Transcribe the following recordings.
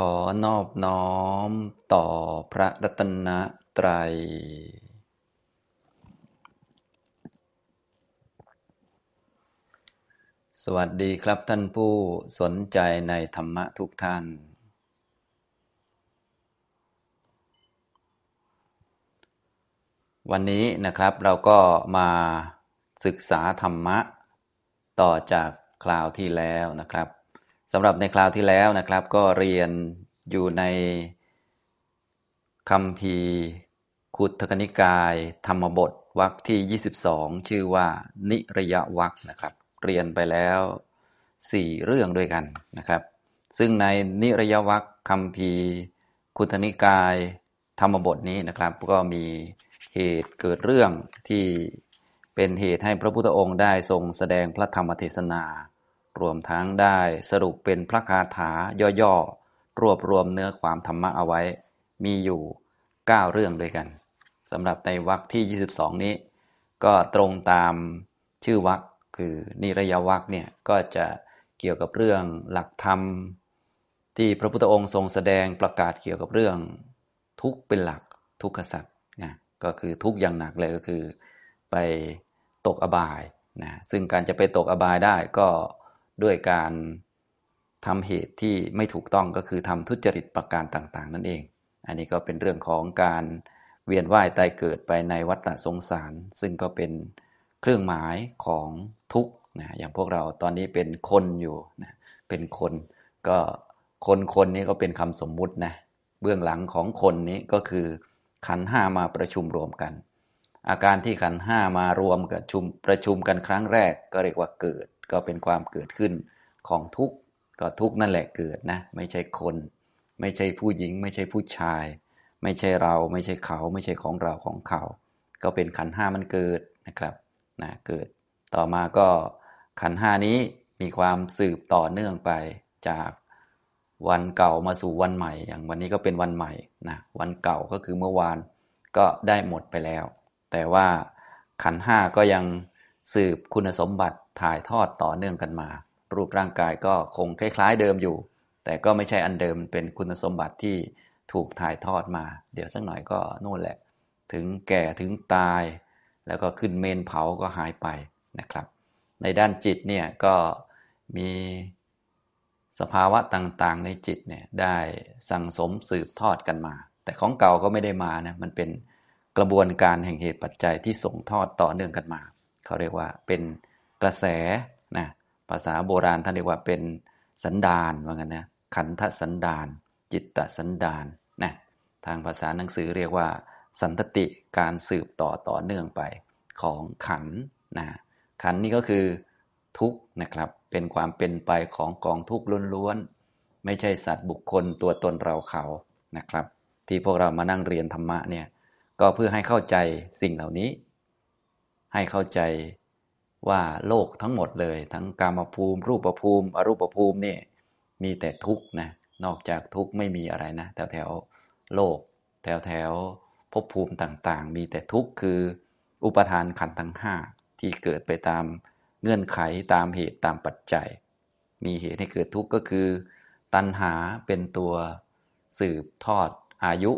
ขอนอบน้อมต่อพระรัตนตรัย สวัสดีครับท่านผู้สนใจในธรรมะทุกท่าน วันนี้นะครับเราก็มาศึกษาธรรมะ ต่อจากคราวที่แล้วนะครับ สำหรับในคราวที่แล้วนะครับ ก็เรียนอยู่ในคำพีขุทกนิกาย ธรรมบทวรรคที่ 22 ชื่อว่า นิระยะวรรคนะครับ เรียนไปแล้ว 4 เรื่องด้วยกันนะครับ ซึ่งในนิระยะวรรคคำพีขุทนิกาย ธรรมบทนี้นะครับ ก็มีเหตุเกิดเรื่องที่เป็นเหตุให้พระพุทธองค์ได้ทรงแสดงพระธรรมเทศนา รวมทั้งได้สรุปเป็นพระคาถาย่อๆ รวบรวมเนื้อความธรรมะเอาไว้ มีอยู่ 9 เรื่องด้วยกันสำหรับในวรรคที่ 22 นี้ ก็ตรงตามชื่อวรรคคือนิรยวรรคเนี่ยก็จะเกี่ยวกับเรื่องหลักธรรม ที่พระพุทธองค์ทรงแสดงประกาศเกี่ยวกับเรื่องทุกเป็นหลักทุกขสัตว์นะก็คือทุกอย่างหนักเลยก็คือไปตกอบายนะซึ่งการจะไปตกอบายได้ก็ ด้วยการทำเหตุที่ไม่ถูกต้องก็คือทำทุจริตประการต่าง ๆ นั่นเอง อันนี้ก็เป็นเรื่องของการเวียนว่ายตายเกิดไปในวัฏสงสาร ซึ่งก็เป็นเครื่องหมายของทุกข์นะอย่างพวกเราตอนนี้เป็นคนอยู่นะเป็นคนก็คนคนนี้ก็เป็นคำสมมุตินะเบื้องหลังของคนนี้ก็คือขันห้ามาประชุมรวมกัน อาการที่ขันห้ามารวมกับชุมประชุมกันครั้งแรกก็เรียกว่าเกิด ก็เป็นความเกิดขึ้นของทุกข์ก็ทุกข์นั่นแหละเกิดนะ ไม่ใช่คน ไม่ใช่ผู้หญิง ไม่ใช่ผู้ชาย ไม่ใช่เราไม่ใช่เขา ไม่ใช่ของเราของเขา ก็เป็นขันห้ามันเกิดนะครับนะเกิด ต่อมาก็ขันห้านี้มีความสืบต่อเนื่องไปจากวันเก่ามาสู่วันใหม่ อย่างวันนี้ก็เป็นวันใหม่นะวันเก่าก็คือเมื่อวานก็ได้หมดไปแล้ว แต่ว่าขันห้าก็ยังสืบคุณสมบัติ ถ่ายทอดต่อเนื่องกันมา รูปร่างกายก็คงคล้ายๆเดิมอยู่ แต่ก็ไม่ใช่อันเดิมเป็นคุณสมบัติที่ถูกถ่ายทอดมา เดี๋ยวสักหน่อยก็นู่นแหละ ถึงแก่ถึงตาย แล้วก็ขึ้นเมนเผาก็หายไปนะครับ ในด้านจิตเนี่ยก็มีสภาวะต่างๆ ในจิตเนี่ยได้สั่งสมสืบทอดกันมา แต่ของเก่าก็ไม่ได้มานะมันเป็นกระบวนการแห่งเหตุปัจจัยที่ส่งทอดต่อเนื่องกันมา เขาเรียกว่าเป็น กระแสนะภาษาโบราณท่านเรียกว่าเป็นสันดานว่างั้นนะขันธสันดาน จิตตสันดานนะทางภาษาหนังสือเรียกว่า สันตติการสืบต่อต่อเนื่องไปของขันนะขันนี่ก็คือทุกนะครับเป็นความเป็นไปของกองทุกข์ล้วนๆไม่ใช่สัตว์บุคคลตัวตนเราเขานะครับ ที่พวกเรามานั่งเรียนธรรมะเนี่ยก็เพื่อให้เข้าใจสิ่งเหล่านี้ ให้เข้าใจ ว่าโลกทั้งหมดเลย ทั้งกามภูมิ รูปภูมิ อรูปภูมินี่มีแต่ทุกข์นะนอกจากทุกข์ไม่มีอะไรนะแถวแถวโลก แถวแถวภพภูมิต่างๆ มีแต่ทุกข์คือ อุปทานขันธ์ทั้งห้าที่เกิดไปตามเงื่อนไขตามเหตุตามปัจจัย มีเหตุให้เกิดทุกข์ก็คือ ตัณหาเป็นตัวสืบทอดอายุ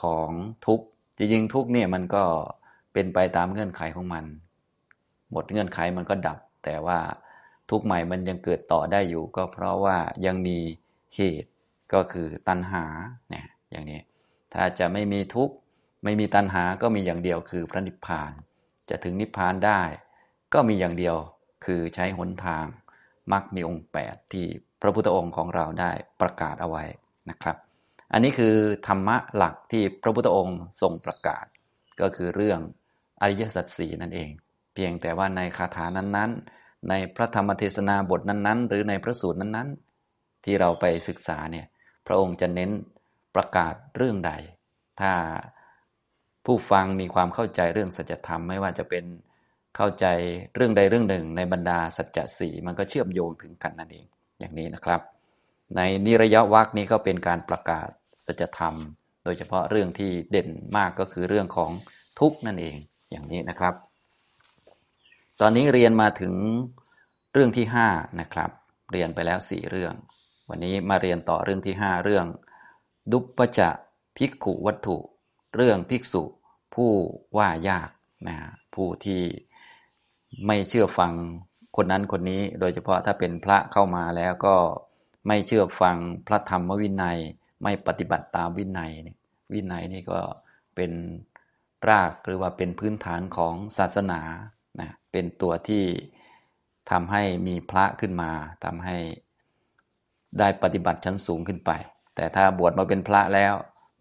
ของทุกข์จริงๆทุกข์เนี่ยมันก็เป็นไปตามเงื่อนไขของมัน หมดเงื่อนไขมันก็ดับ แต่ว่าทุกใหม่มันยังเกิดต่อได้อยู่ ก็เพราะว่ายังมีเหตุก็คือตัณหาเนี่ยอย่างนี้ ถ้าจะไม่มีทุกข์ไม่มีตัณหาก็มีอย่างเดียวคือพระนิพพาน จะถึงนิพพานได้ ก็มีอย่างเดียวคือใช้หนทางมักมีองค์ 8 ที่พระพุทธองค์ของเราได้ประกาศเอาไว้นะครับ อันนี้คือธรรมะหลักที่พระพุทธองค์ทรงประกาศ ก็คือเรื่องอริยสัจสี่นั่นเอง พียงแต่ว่าในคาถานั้นๆ ในพระธรรมเทศนาบทนั้น ๆ หรือในพระสูตรนั้นๆ ที่เราไปศึกษาเนี่ยพระองค์จะเน้นประกาศเรื่องใด ถ้าผู้ฟังมีความเข้าใจเรื่องสัจธรรมไม่ว่าจะเป็นเข้าใจเรื่องใดเรื่องหนึ่ง ในบรรดาสัจจะสี่มันก็เชื่อมโยงถึงกันนั่นเองอย่างนี้นะครับ ในนิระยะวักนี้ก็เป็นการประกาศสัจธรรม โดยเฉพาะเรื่องที่เด่นมากก็คือเรื่องของทุกนั่นเองอย่างนี้นะครับ ตอนนี้เรียนมาถึงเรื่องที่ห้านะครับ เรียนไปแล้วสี่เรื่อง วันนี้มาเรียนต่อเรื่องที่ห้าเรื่อง ดุปปจะภิกขุวัตถุ เรื่องภิกษุผู้ว่ายากนะผู้ที่ไม่เชื่อฟังคนนั้นคนนี้ โดยเฉพาะถ้าเป็นพระเข้ามาแล้วก็ไม่เชื่อฟังพระธรรมวินัย ไม่ปฏิบัติตามวินัยวินัยนี่ก็เป็นรากหรือว่าเป็นพื้นฐานของศาสนา นะเป็นตัวที่ทำให้มีพระขึ้นมาทำให้ได้ปฏิบัติชั้นสูงขึ้นไป แต่ถ้าบวชมาเป็นพระแล้ว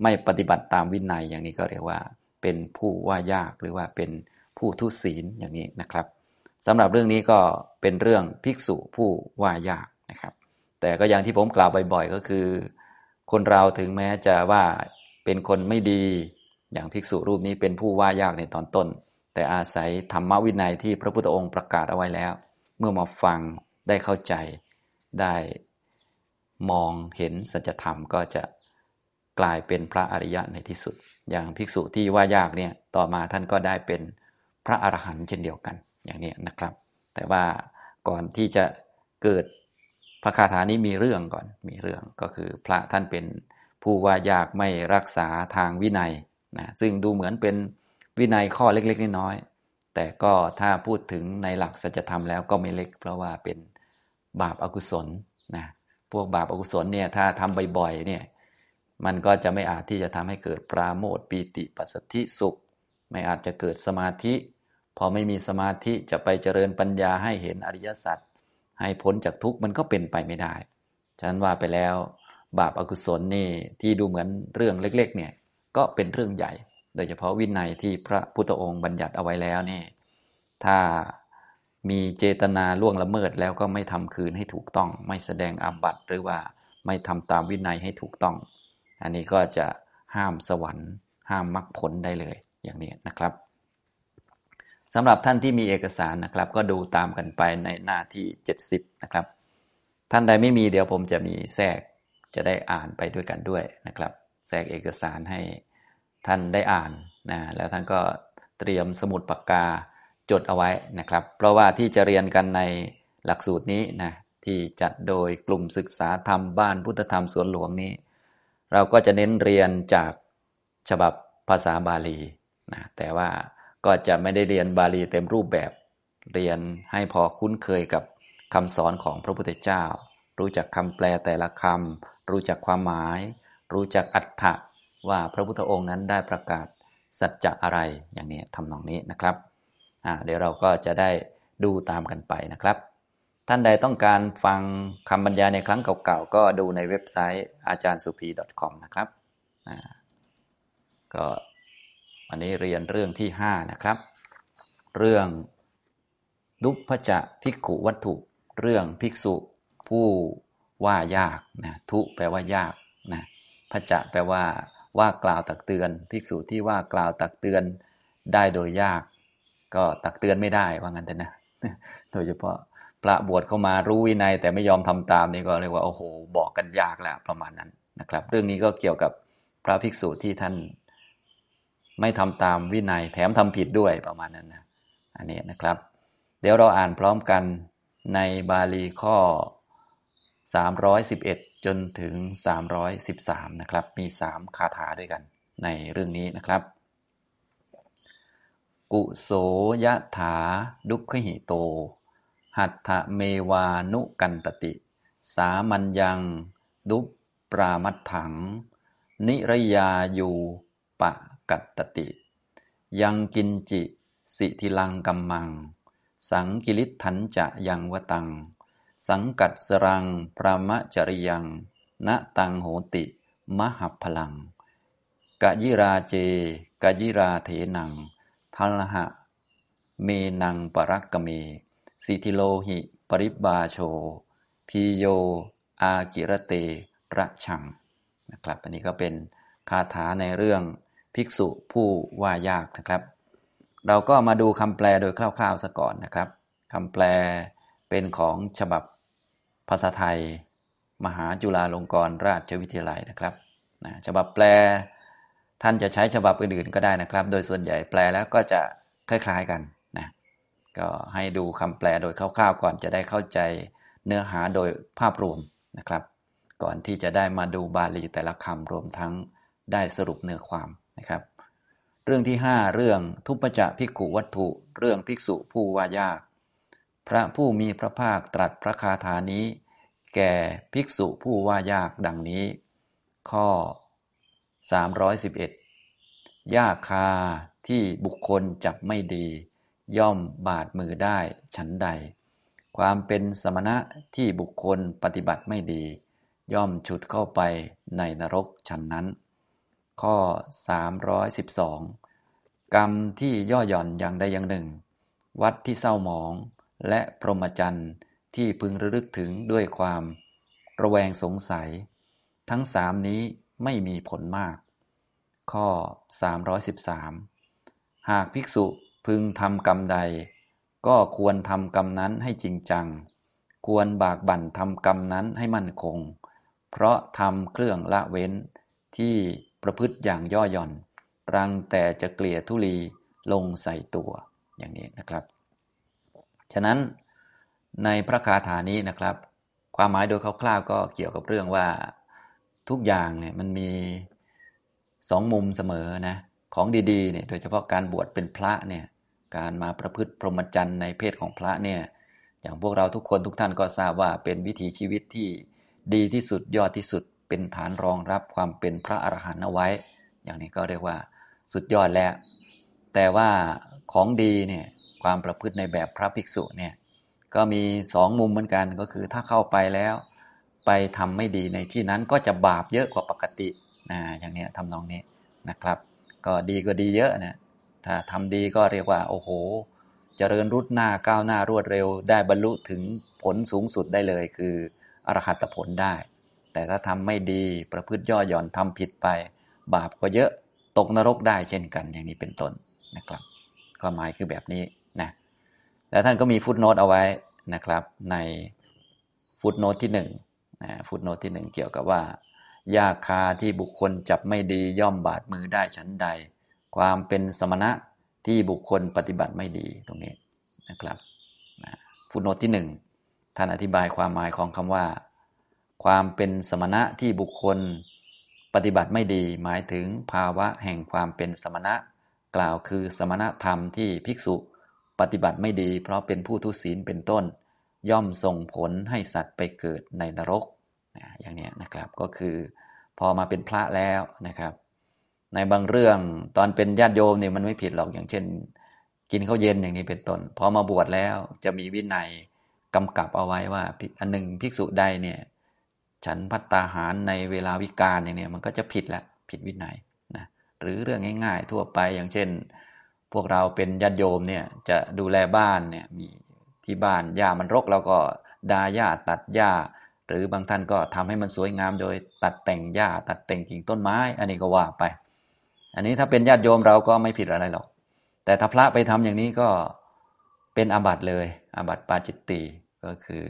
ไม่ปฏิบัติตามวินัยอย่างนี้ก็เรียกว่า เป็นผู้ว่ายากหรือว่าเป็นผู้ทุศีลอย่างนี้นะครับสำหรับเรื่องนี้ก็เป็นเรื่องภิกษุผู้ว่ายากนะครับ แต่ก็อย่างที่ผมกล่าวบ่อยๆก็คือ คนเราถึงแม้จะว่าเป็นคนไม่ดีอย่างภิกษุรูปนี้เป็นผู้ว่ายากในตอนต้น แต่อาศัยธรรมวินัยที่พระพุทธองค์ประกาศเอาไว้แล้ว เมื่อมาฟังได้เข้าใจได้มองเห็นสัจธรรมก็จะกลายเป็นพระอริยะในที่สุด อย่างภิกษุที่ว่ายากเนี่ยต่อมาท่านก็ได้เป็นพระอรหันต์เช่นเดียวกันอย่างนี้นะครับ แต่ว่าก่อนที่จะเกิดพระคาถานี้มีเรื่องก่อนมีเรื่องก็คือพระท่านเป็นผู้ว่ายากไม่รักษาทางวินัยนะซึ่งดูเหมือนเป็น วินัยข้อเล็กๆน้อยๆแต่ก็ถ้าพูดถึงในหลักสัจธรรมแล้วก็ไม่เล็ก เพราะว่าเป็นบาปอากุศลนะพวกบาปอากุศลเนี่ยถ้าทำบ่อยๆเนี่ยมันก็จะไม่อาจที่จะทำให้เกิดปราโมทปีติปัสสธิสุข ไม่อาจจะเกิดสมาธิ พอไม่มีสมาธิจะไปเจริญปัญญาให้เห็นอริยสัจให้พ้นจากทุกข์มันก็เป็นไปไม่ได้ฉะนั้นว่าไปแล้ว บาปอากุศลนี่ที่ดูเหมือนเรื่องเล็ก ๆ เนี่ยก็เป็นเรื่องใหญ่ โดยเฉพาะวินัยที่พระพุทธองค์บัญญัติเอาไว้แล้วนี่ถ้ามีเจตนาล่วงละเมิดแล้วก็ไม่ทำคืนให้ถูกต้อง ไม่แสดงอาบัติหรือว่าไม่ทำตามวินัยให้ถูกต้อง อันนี้ก็จะห้ามสวรรค์ ห้ามมรรคผลได้เลยอย่างนี้นะครับสำหรับท่านที่มีเอกสารนะครับ ก็ดูตามกันไปในหน้าที่ 70 นะครับ ท่านใดไม่มีเดี๋ยวผมจะมีแทรกจะได้อ่านไปด้วยกันด้วยนะครับ แทรกเอกสารให้ ท่านได้อ่านนะแล้วท่านก็เตรียมสมุดปากกาจดเอาไว้นะครับ เพราะว่าที่จะเรียนกันในหลักสูตรนี้นะที่จัดโดยกลุ่มศึกษาธรรมบ้านพุทธธรรมสวนหลวงนี้ เราก็จะเน้นเรียนจากฉบับภาษาบาลีนะแต่ว่าก็จะไม่ได้เรียนบาลีเต็มรูปแบบ เรียนให้พอคุ้นเคยกับคำสอนของพระพุทธเจ้า รู้จักคำแปลแต่ละคำรู้จักความหมาย รู้จักอัตถะ ว่าพระพุทธองค์นั้นได้ประกาศสัจจะอะไรอย่างนี้ทำนองนี้นะครับเดี๋ยวเราก็จะได้ดูตามกันไปนะครับ ท่านใดต้องการฟังคำบรรยายในครั้งเก่าๆ ก็ดูในเว็บไซต์อาจารย์สุภี .com นะครับก็วันนี้เรียนเรื่องที่ห้านะครับ เรื่องดุพจะภิกขุวัตถุ เรื่องภิกษุผู้ว่ายากนะทุแปลว่ายากนะพระจะแปลว่า ว่ากล่าวตักเตือนภิกษุที่ว่ากล่าวตักเตือนได้โดยยาก ก็ตักเตือนไม่ได้ว่างั้นแต่นะ โดยเฉพาะพระบวชเข้ามารู้วินัยแต่ไม่ยอมทำตามนี่ก็เรียกว่าโอ้โหบอกกันยากแหล้วประมาณนั้นนะครับ เรื่องนี้ก็เกี่ยวกับพระภิกษุที่ท่านไม่ทำตามวินัยแถมทำผิดด้วยประมาณนั้นนะอันนี้นะครับ เดี๋ยวเราอ่านพร้อมกันในบาลีข้อ 311 จนถึง 313 นะครับ มี 3 คาถาด้วยกันในเรื่องนี้นะครับ กุโสยะถาดุขหิโต หัตถเมวานุกันตติ สามัญยัง ดุปรามัตถัง นิรยาอยู่ปะกัตตติ ยังกินจิ สิทิลังกัมมัง สังกิริทันจะยังวตัง สังกัดสรัง พระมจริยัง ณตังโหติ มหัพลัง กะยิราเจ กะยิราเถนังทัลหะ เมนังปรักกเม สิทิโลหิ ปริบาโช พีโย อากิรเตระชัง นะครับ อันนี้ก็เป็นคาถาในเรื่องภิกษุผู้ว่ายากนะครับ เราก็มาดูคำแปลโดยคร่าวๆซะก่อนนะครับคำแปลเป็นของฉบับ ภาษาไทย มหาจุฬาลงกรณราชวิทยาลัยนะครับนะฉบับแปลท่านจะใช้ฉบับอื่นๆก็ได้นะครับ โดยส่วนใหญ่แปลแล้วก็จะคล้าย ๆกันนะก็ให้ดูคำแปลโดยคร่าวๆ ก่อนจะได้เข้าใจเนื้อหาโดยภาพรวมนะครับ ก่อนที่จะได้มาดูบาลีแต่ละคำรวมทั้งได้สรุปเนื้อความนะครับ เรื่องที่ห้าเรื่องทุปจะภิกขุวัตถุ เรื่องภิกษุผู้ว่ายาก พระผู้มีพระภาคตรัสพระคาถานี้ แก่ภิกษุผู้ว่ายากดังนี้ ข้อ 311ยากคาที่บุคคลจับไม่ดี ย่อมบาดมือได้ฉันใด ความเป็นสมณะที่บุคคลปฏิบัติไม่ดี ย่อมฉุดเข้าไปในนรกฉันนั้น ข้อ 312 กรรมที่ย่อหย่อนอย่างใดอย่างหนึ่ง วัดที่เศร้าหมอง และพรหมจรรย์ที่พึงระลึกถึงด้วยความ ระแวงสงสัย ทั้งสามนี้ไม่มีผลมาก ข้อ 313 หากภิกษุพึงทำกรรมใด ก็ควรทำกรรมนั้นให้จริงจัง ควรบากบั่นทำกรรมนั้นให้มั่นคง เพราะทำเครื่องละเว้นที่ประพฤติอย่างย่อหย่อน รังแต่จะเกลี่ยทุลีลงใส่ตัวอย่างนี้นะครับ ฉะนั้นในพระคาถานี้นะครับ ความหมายโดยคร่าวๆก็เกี่ยวกับเรื่องว่าทุกอย่างเนี่ยมันมีสองมุมเสมอนะของดีๆเนี่ยโดยเฉพาะการบวชเป็นพระเนี่ยการมาประพฤติพรหมจรรย์ในเพศของพระเนี่ยอย่างพวกเราทุกคนทุกท่านก็ทราบว่าเป็นวิถีชีวิตที่ดีที่สุดยอดที่สุดเป็นฐานรองรับความเป็นพระอรหันต์เอาไว้ อย่างนี้ก็เรียกว่าสุดยอดแล้ว แต่ว่าของดีเนี่ย ความประพฤติในแบบพระภิกษุเนี่ยก็มีสองมุมเหมือนกันก็คือถ้าเข้าไปแล้ว ไปทำไม่ดีในที่นั้นก็จะบาปเยอะกว่าปกตินะอย่างนี้ทำนองนี้นะครับ ก็ดีก็ดีเยอะนะถ้าทำดีก็เรียกว่า โอ้โหจเจริญรุดหน้าก้าวหน้ารวดเร็ว ได้บรรลุถึงผลสูงสุดได้เลย คืออรหัตผลได้ แต่ถ้าทำไม่ดีประพฤติย่อหย่อนทำผิดไป บาปก็เยอะตกนรกได้เช่นกันอย่างนี้เป็นต้นนะครับความหมายคือแบบนี้ แล้วท่านก็มีฟุตโนตเอาไว้นะครับ ในฟุตโนตที่หนึ่งนะฟุตโนตที่หนึ่งเกี่ยวกับว่ายาคาที่บุคคลจับไม่ดีย่อมบาดมือได้ชั้นใด ความเป็นสมณะที่บุคคลปฏิบัติไม่ดีตรงนี้นะครับนะฟุตโนตที่หนึ่งท่านอธิบายความหมายของคำว่า ความเป็นสมณะที่บุคคลปฏิบัติไม่ดี หมายถึงภาวะแห่งความเป็นสมณะ กล่าวคือสมณธรรมที่ภิกษุ ปฏิบัติไม่ดีเพราะเป็นผู้ทุศีลเป็นต้น ย่อมส่งผลให้สัตว์ไปเกิดในนรกอย่างนี้นะครับก็คือพอมาเป็นพระแล้วนะครับ ในบางเรื่องตอนเป็นญาติโยมเนี่ยมันไม่ผิดหรอกอย่างเช่น กินข้าวเย็นอย่างนี้เป็นต้นพอมาบวชแล้วจะมีวินัยกำกับเอาไว้ว่าอันหนึ่งภิกษุใดเนี่ยฉันพัตตาหารในเวลาวิกาลอย่างนี้มันก็จะผิดแล้วผิดวินัยนะหรือเรื่องง่าย ๆ ทั่วไปอย่างเช่น พวกเราเป็นญาติโยมเนี่ยจะดูแลบ้านเนี่ยมีที่บ้านหญ้ามันรกเราก็ดาหญ้าตัดหญ้า หรือบางท่านก็ทำให้มันสวยงามโดยตัดแต่งหญ้าตัดแต่งกิ่งต้นไม้ อันนี้ก็ว่าไป อันนี้ถ้าเป็นญาติโยมเราก็ไม่ผิดอะไรหรอก แต่ถ้าพระไปทำอย่างนี้ก็เป็นอาบัติเลยอาบัติปาจิตติก็คือ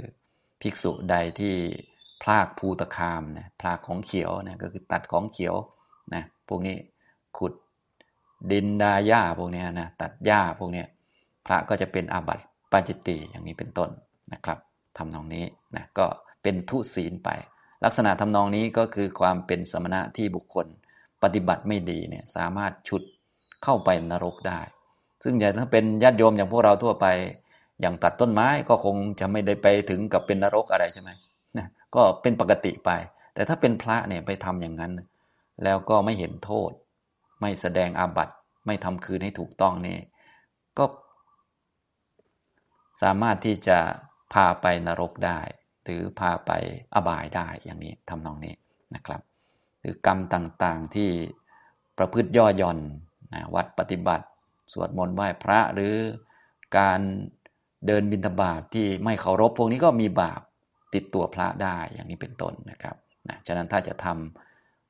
ภิกษุใดที่พลากภูตคามนะพลากของเขียวนะก็คือตัดของเขียวนะพวกนี้ขุด ดินดาหญ้าพวกนี้นะตัดหญ้าพวกนี้พระก็จะเป็นอาบัติปาจิตติอย่างนี้เป็นต้นนะครับทำนองนี้นะก็เป็นทุศีลไป ลักษณะทำนองนี้ก็คือความเป็นสมณะที่บุคคลปฏิบัติไม่ดีเนี่ยสามารถชุดเข้าไปนรกได้ ซึ่งอย่างถ้าเป็นญาติโยมอย่างพวกเราทั่วไป อย่างตัดต้นไม้ก็คงจะไม่ได้ไปถึงกับเป็นนรกอะไรใช่ไหมนะก็เป็นปกติไป แต่ถ้าเป็นพระเนี่ยไปทำอย่างนั้น แล้วก็ไม่เห็นโทษ ไม่แสดงอาบัติไม่ทำคืนให้ถูกต้องนี่ก็ สามารถที่จะพาไปนรกได้ หรือพาไปอบายได้อย่างนี้ทำนองนี้นะครับ หรือกรรมต่างๆที่ประพฤติย่อหย่อนนะวัดปฏิบัติ สวดมนต์ไหว้พระหรือการเดินบิณฑบาทที่ไม่เคารพพวกนี้ก็มีบาปติดตัวพระได้อย่างนี้เป็นต้นนะครับนะฉะนั้นถ้าจะทำ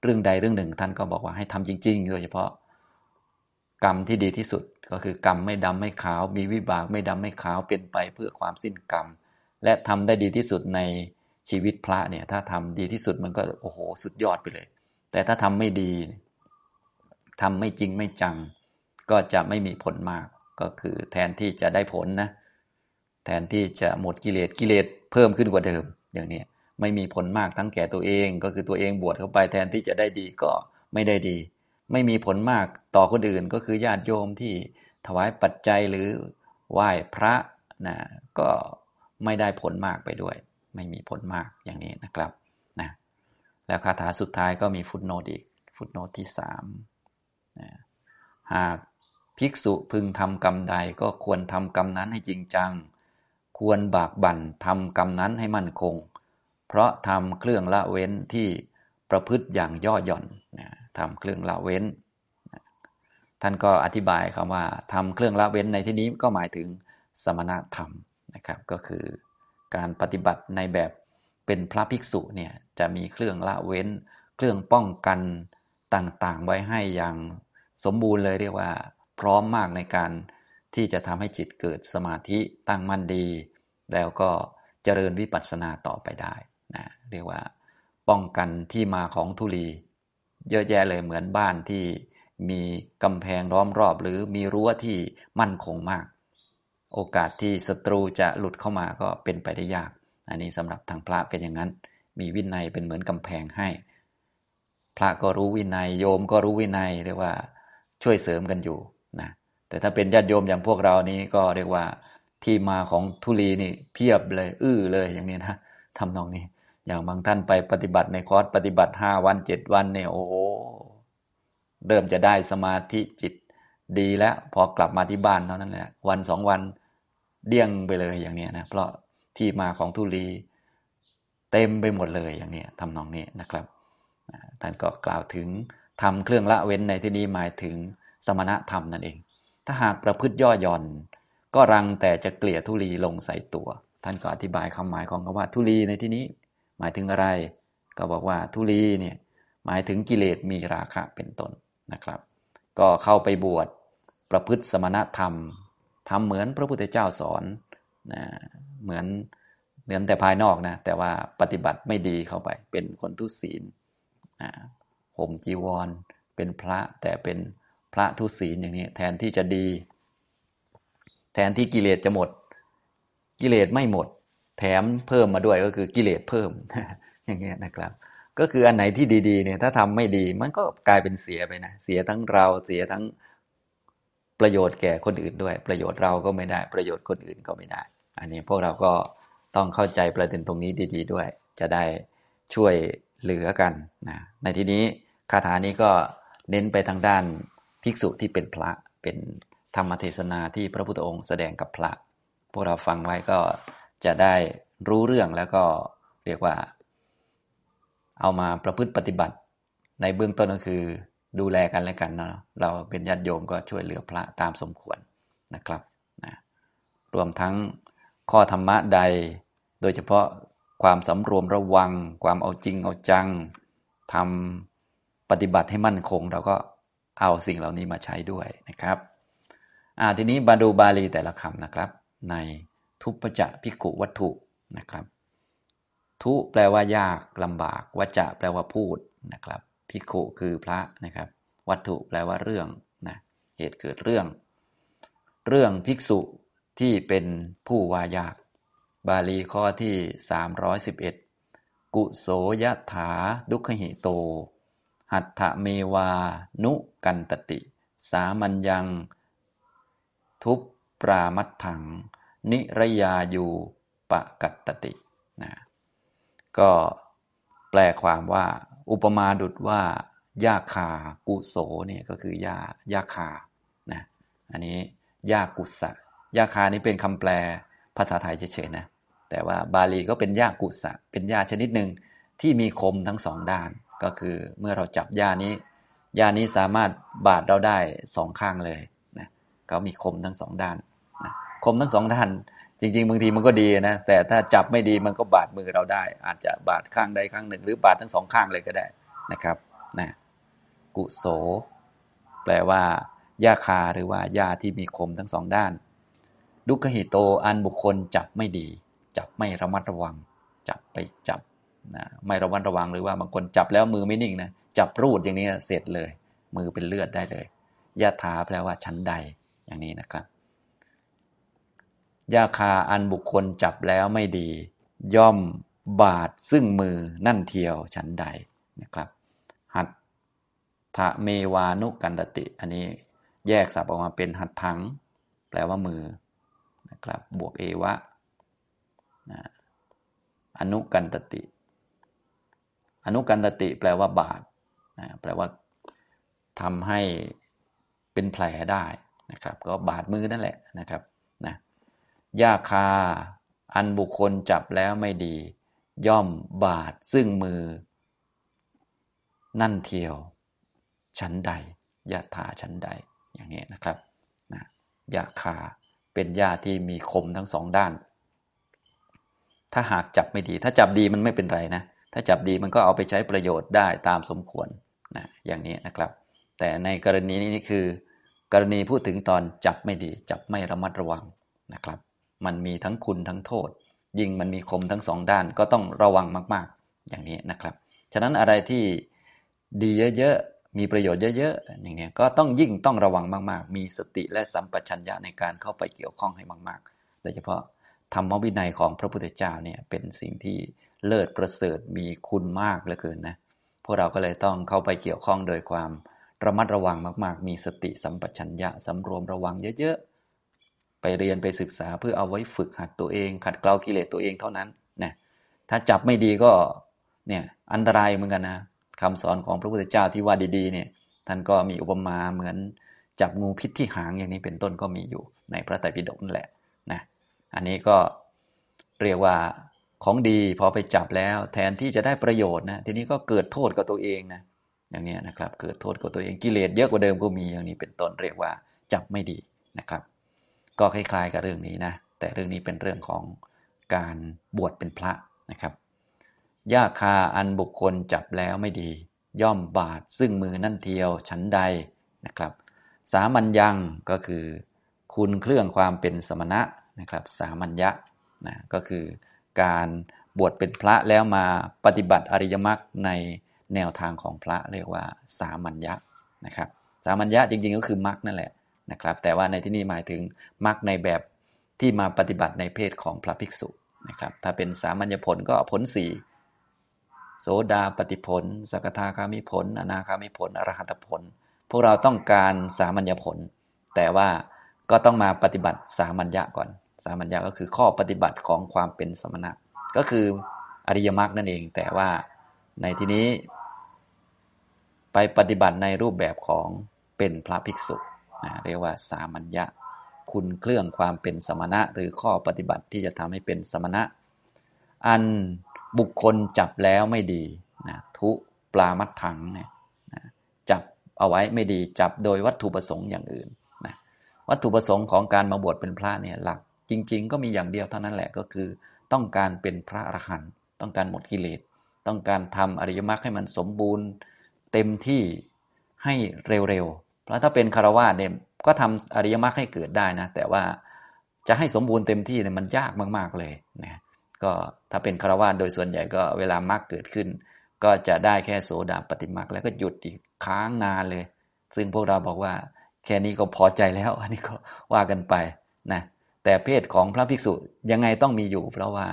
เรื่องใดเรื่องหนึ่ง ท่านก็บอกว่าให้ทำจริง ๆ โดยเฉพาะ กรรมที่ดีที่สุดก็คือกรรมไม่ดำไม่ขาว มีวิบากไม่ดำไม่ขาวเป็นไปเพื่อความสิ้นกรรม และทำได้ดีที่สุดในชีวิตพระเนี่ย ถ้าทำดีที่สุดมันก็โอ้โหสุดยอดไปเลย แต่ถ้าทำไม่ดีทำไม่จริงไม่จัง ก็จะไม่มีผลมากก็คือแทนที่จะได้ผลนะ แทนที่จะหมดกิเลสกิเลสเพิ่มขึ้นกว่าเดิมอย่างนี้ ไม่มีผลมากทั้งแก่ตัวเอง ก็คือตัวเองบวชเข้าไปแทนที่จะได้ดีก็ไม่ได้ดี ไม่มีผลมากต่อคนอื่นก็คือญาติโยมที่ถวายปัจจัยหรือไหว้พระนะก็ไม่ได้ผลมากไปด้วย ไม่มีผลมากอย่างนี้นะครับนะแล้วคาถาสุดท้ายก็มีฟุตโนตอีกฟุตโนตที่สามนะหากภิกษุพึงทำกรรมใดก็ควรทำกรรมนั้นให้จริงจัง ควรบากบั่นทำกรรมนั้นให้มั่นคง เพราะทำเครื่องละเว้นที่ประพฤติอย่างย่อหย่อนนะทำเครื่องละเว้น ท่านก็อธิบายคำว่าทำเครื่องละเว้นในที่นี้ก็หมายถึงสมณธรรมนะครับก็คือการปฏิบัติในแบบเป็นพระภิกษุเนี่ยจะมีเครื่องละเว้น เครื่องป้องกันต่างๆ ไว้ให้อย่างสมบูรณ์เลยเรียกว่า พร้อมมากในการที่จะทำให้จิตเกิดสมาธิตั้งมั่นดี แล้วก็เจริญวิปัสสนาต่อไปได้ นะเรียกว่าป้องกันที่มาของทุลี เยอะแยะเลยเหมือนบ้านที่มีกำแพงล้อมรอบ หรือมีรั้วที่มั่นคงมาก โอกาสที่ศัตรูจะหลุดเข้ามาก็เป็นไปได้ยาก อันนี้สำหรับทางพระเป็นอย่างนั้น มีวินัยเป็นเหมือนกำแพงให้ พระก็รู้วินัยโยมก็รู้วินัยเรียกว่าช่วยเสริมกันอยู่นะแต่ถ้าเป็นญาติโยมอย่างพวกเรานี้ก็เรียกว่าที่มาของทุลีนี่เพียบเลย อื้อเลยอย่างนี้นะทำนองนี้ อย่างบางท่านไปปฏิบัติในคอร์สปฏิบัติห้าวันเจ็ดวันเนี่ยโอ้โหเริ่มจะได้สมาธิจิตดีแล้ว พอกลับมาที่บ้านเท่านั้นแหละวันสองวันเดี่ยงไปเลยอย่างนี้นะเพราะที่มาของทุลีเต็มไปหมดเลยอย่างนี้ทำนองนี้นะครับท่านก็กล่าวถึงทำเครื่องละเว้นในที่นี้หมายถึงสมณธรรมนั่นเอง ถ้าหากประพฤติย่อหย่อน ก็รังแต่จะเกลี่ยทุลีลงใส่ตัว ท่านก็อธิบายคำหมายของคำว่าทุลีในที่นี้ หมายถึงอะไร ก็บอกว่าทุลีเนี่ยหมายถึงกิเลสมีราคะเป็นต้นนะครับ ก็เข้าไปบวชประพฤติสมณธรรมทำเหมือนพระพุทธเจ้าสอนนะเหมือนเหมือนแต่ภายนอกนะแต่ว่าปฏิบัติไม่ดีเข้าไป เป็นคนทุศีลนะห่มจีวร เป็นพระแต่เป็นพระทุศีลอย่างนี้ แทนที่จะดี แทนที่กิเลสจะหมด กิเลสไม่หมด แถมเพิ่มมาด้วยก็คือกิเลสเพิ่ม อย่างเงี้ยนะครับ ก็คืออันไหนที่ดีๆเนี่ยถ้าทำไม่ดีมันก็กลายเป็นเสียไปนะเสียทั้งเราเสียทั้งประโยชน์แก่คนอื่นด้วย ประโยชน์เราก็ไม่ได้ประโยชน์คนอื่นก็ไม่ได้ อันนี้พวกเราก็ต้องเข้าใจประเด็นตรงนี้ดี ๆ ด้วย จะได้ช่วยเหลือกันนะในที่นี้คาถานี้ก็เน้นไปทางด้านภิกษุที่เป็นพระเป็นธรรมเทศนาที่พระพุทธองค์แสดงกับพระ พวกเราฟังไว้ก็ จะได้รู้เรื่องแล้วก็เรียกว่า เอามาประพฤติปฏิบัติ ในเบื้องต้นก็คือดูแลกันและกันเนาะเราเป็นญาติโยมก็ช่วยเหลือพระตามสมควรนะครับนะรวมทั้งข้อธรรมะใด โดยเฉพาะความสำรวมระวัง ความเอาจริงเอาจังทำปฏิบัติให้มั่นคง เราก็เอาสิ่งเหล่านี้มาใช้ด้วยนะครับ อ่าทีนี้บาดูบาลีแต่ละคำนะครับ ใน ทุปจะพิกุวัตถุนะครับ ทุแปลว่ายากลำบากวัจจะแปลว่าพูดนะครับ พิกุคือพระนะครับ วัตถุแปลว่าเรื่องนะเหตุเกิดเรื่อง เรื่องภิกษุที่เป็นผู้วายาก บาลีข้อที่ 311 กุโสยถาดุขหิโต หัตถเมวา นุกันตติ สามัญยัง ทุปปรามัตถัง นิรยาอยู่ปะกัตตตินะก็แปลความว่า อุปมาดุดว่าหญ้าคากุโสเนี่ยก็คือหญ้าหญ้าคานะอันนี้หญ้ากุสะหญ้าคานี้เป็นคำแปลภาษาไทยเฉยๆนะแต่ว่าบาลีก็เป็นหญ้ากุสะเป็นหญ้าชนิดหนึ่งที่มีคมทั้งสองด้าน ก็คือเมื่อเราจับหญ้านี้หญ้านี้สามารถบาดเราได้สองข้างเลยนะก็มีคมทั้งสองด้าน คมทั้งสองด้าน จริง ๆ บางทีมันก็ดีนะ แต่ถ้าจับไม่ดีมันก็บาดมือเราได้ อาจจะบาดข้างใดข้างหนึ่ง หรือบาดทั้งสองข้างเลยก็ได้นะครับนะกุโส แปลว่าหญ้าคาหรือว่าหญ้าที่มีคมทั้งสองด้าน ดุขหิโตอันบุคคลจับไม่ดี จับไม่ระมัดระวัง จับไปจับนะไม่ระมัดระวังหรือว่าบางคนจับแล้วมือไม่นิ่งนะจับรูดอย่างนี้เสร็จเลย มือเป็นเลือดได้เลยยะถาแปลว่าชั้นใดอย่างนี้นะครับ ยาคาอันบุคคลจับแล้วไม่ดี ย่อมบาทซึ่งมือนั่นเทียวฉันใดนะครับ หัตถเมวานุกันตติ อันนี้แยกศัพท์ออกมาเป็นหัตถัง แปลว่ามือนะครับบวกเอวะนะอนุกันตติ อนุกันตติแปลว่าบาดนะแปลว่าทำให้เป็นแผลได้นะครับ ก็บาดมือนั่นแหละนะครับ ยาคา อันบุคคลจับแล้วไม่ดี ย่อมบาดซึ่งมือ นั่นเทียว ชั้นใดยาทาชั้นใดอย่างนี้นะครับนะยาคาเป็นยาที่มีคมทั้งสองด้าน ถ้าหากจับไม่ดี ถ้าจับดีมันไม่เป็นไรนะ ถ้าจับดีมันก็เอาไปใช้ประโยชน์ได้ตามสมควรนะอย่างนี้นะครับ แต่ในกรณีนี้นี่คือ กรณีพูดถึงตอนจับไม่ดี จับไม่ระมัดระวังนะครับ มันมีทั้งคุณทั้งโทษ ยิ่งมันมีคมทั้งสองด้านก็ต้องระวังมาก ๆ อย่างนี้นะครับ ฉะนั้นอะไรที่ดีเยอะๆ มีประโยชน์เยอะๆ อย่างนี้ก็ต้องยิ่งต้องระวังมาก ๆ มีสติและสัมปชัญญะในการเข้าไปเกี่ยวข้องให้มากๆ โดยเฉพาะธรรมวินัยของพระพุทธเจ้าเนี่ยเป็นสิ่งที่เลิศประเสริฐมีคุณมากเหลือเกินนะ พวกเราก็เลยต้องเข้าไปเกี่ยวข้องโดยความระมัดระวังมาก ๆ มีสติสัมปชัญญะสำรวมระวังเยอะๆ ไปเรียนไปศึกษาเพื่อเอาไว้ฝึกหัดตัวเอง ขัดเกลากิเลสตัวเองเท่านั้นนะถ้าจับไม่ดีก็เนี่ยอันตรายเหมือนกันนะคำสอนของพระพุทธเจ้าที่ว่าดีๆเนี่ยท่านก็มีอุปมาเหมือนจับงูพิษที่หางอย่างนี้เป็นต้นก็มีอยู่ในพระไตรปิฎกนั่นแหละนะอันนี้ก็เรียกว่าของดีพอไปจับแล้ว แทนที่จะได้ประโยชน์นะทีนี้ก็เกิดโทษกับตัวเองนะอย่างนี้นะครับ เกิดโทษกับตัวเองกิเลสเยอะกว่าเดิมก็มีอย่างนี้เป็นต้นเรียกว่าจับไม่ดีนะครับ ก็คล้ายๆกับเรื่องนี้นะ แต่เรื่องนี้เป็นเรื่องของการบวชเป็นพระนะครับยาคาอันบุคคลจับแล้วไม่ดี ย่อมบาดซึ่งมือนั่นเทียวชั้นใดนะครับ สามัญญังก็คือ คุณเครื่องความเป็นสมณะนะครับ สามัญญะนะก็คือการบวชเป็นพระแล้วมาปฏิบัติอริยมรรคในแนวทางของพระเรียกว่า สามัญญะนะครับ สามัญญะจริงๆก็คือมรรคนั่นแหละ นะครับ แต่ว่าในที่นี้หมายถึงมรรคในแบบที่มาปฏิบัติในเพศของพระภิกษุนะครับ ถ้าเป็นสามัญญผลก็ผลสี่โสดาปฏิผล สกทาคามิผล อนาคามิผล อรหัตผล พวกเราต้องการสามัญญผล แต่ว่าก็ต้องมาปฏิบัติสามัญญะก่อน สามัญญะก็คือข้อปฏิบัติของความเป็นสมณะ ก็คืออริยมรรคนั่นเอง แต่ว่าในที่นี้ ไปปฏิบัติในรูปแบบของเป็นพระภิกษุ เรียกว่าสามัญญะ คุณเครื่องความเป็นสมณะ หรือข้อปฏิบัติที่จะทำให้เป็นสมณะ อันบุคคลจับแล้วไม่ดีนะทุปลามัดถังเนี่ยจับเอาไว้ไม่ดีจับโดยวัตถุประสงค์อย่างอื่นนะวัตถุประสงค์ของการมาบวชเป็นพระเนี่ยหลักจริง ๆ ก็มีอย่างเดียวเท่านั้นแหละก็คือ ต้องการเป็นพระอรหันต์ต้องการหมดกิเลสต้องการทำอริยมรรคให้มันสมบูรณ์ เต็มที่ให้เร็วๆ เพราะถ้าเป็นคารวะเนี่ยก็ทำอริยมรรคให้เกิดได้นะ แต่ว่าจะให้สมบูรณ์เต็มที่เนี่ยมันยากมากๆเลยนะก็ถ้าเป็นคารวะโดยส่วนใหญ่ก็เวลามรรคเกิดขึ้น ก็จะได้แค่โสดาปฏิมรรคแล้วก็หยุดอีกค้างนานเลย ซึ่งพวกเราบอกว่า แค่นี้ก็พอใจแล้ว อันนี้ก็ว่ากันไปนะแต่เพศของพระภิกษุยังไงต้องมีอยู่ เพราะว่า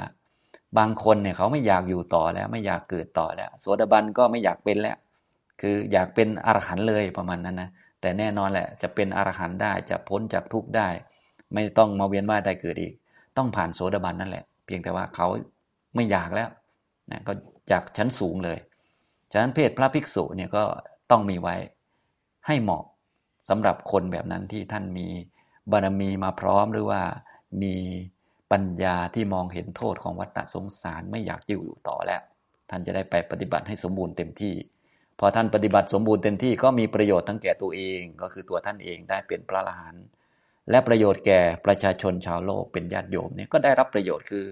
บางคนเนี่ยเขาไม่อยากอยู่ต่อแล้วไม่อยากเกิดต่อแล้วโสดาบันก็ไม่อยากเป็นแล้ว คืออยากเป็นอรหันต์เลยประมาณนั้นนะ แต่แน่นอนแหละ จะเป็นอรหันต์ได้จะพ้นจากทุกข์ได้ ไม่ต้องมาเวียนว่ายตายเกิดอีก ต้องผ่านโสดาบันนั่นแหละ เพียงแต่ว่าเขาไม่อยากแล้วนะก็อยากชั้นสูงเลย ฉะนั้นเพศพระภิกษุเนี่ยก็ต้องมีไว้ให้เหมาะสำหรับคนแบบนั้นที่ท่านมีบารมีมาพร้อมหรือว่ามีปัญญาที่มองเห็นโทษของวัฏสงสารไม่อยากอยู่ต่อแล้ว ท่านจะได้ไปปฏิบัติให้สมบูรณ์เต็มที่ พอท่านปฏิบัติสมบูรณ์เต็มที่ก็มีประโยชน์ทั้งแก่ตัวเองก็คือตัวท่านเองได้เป็นพระอรหันต์และประโยชน์แก่ประชาชนชาวโลกเป็นญาติโยมเนี่ยก็ได้รับประโยชน์คือ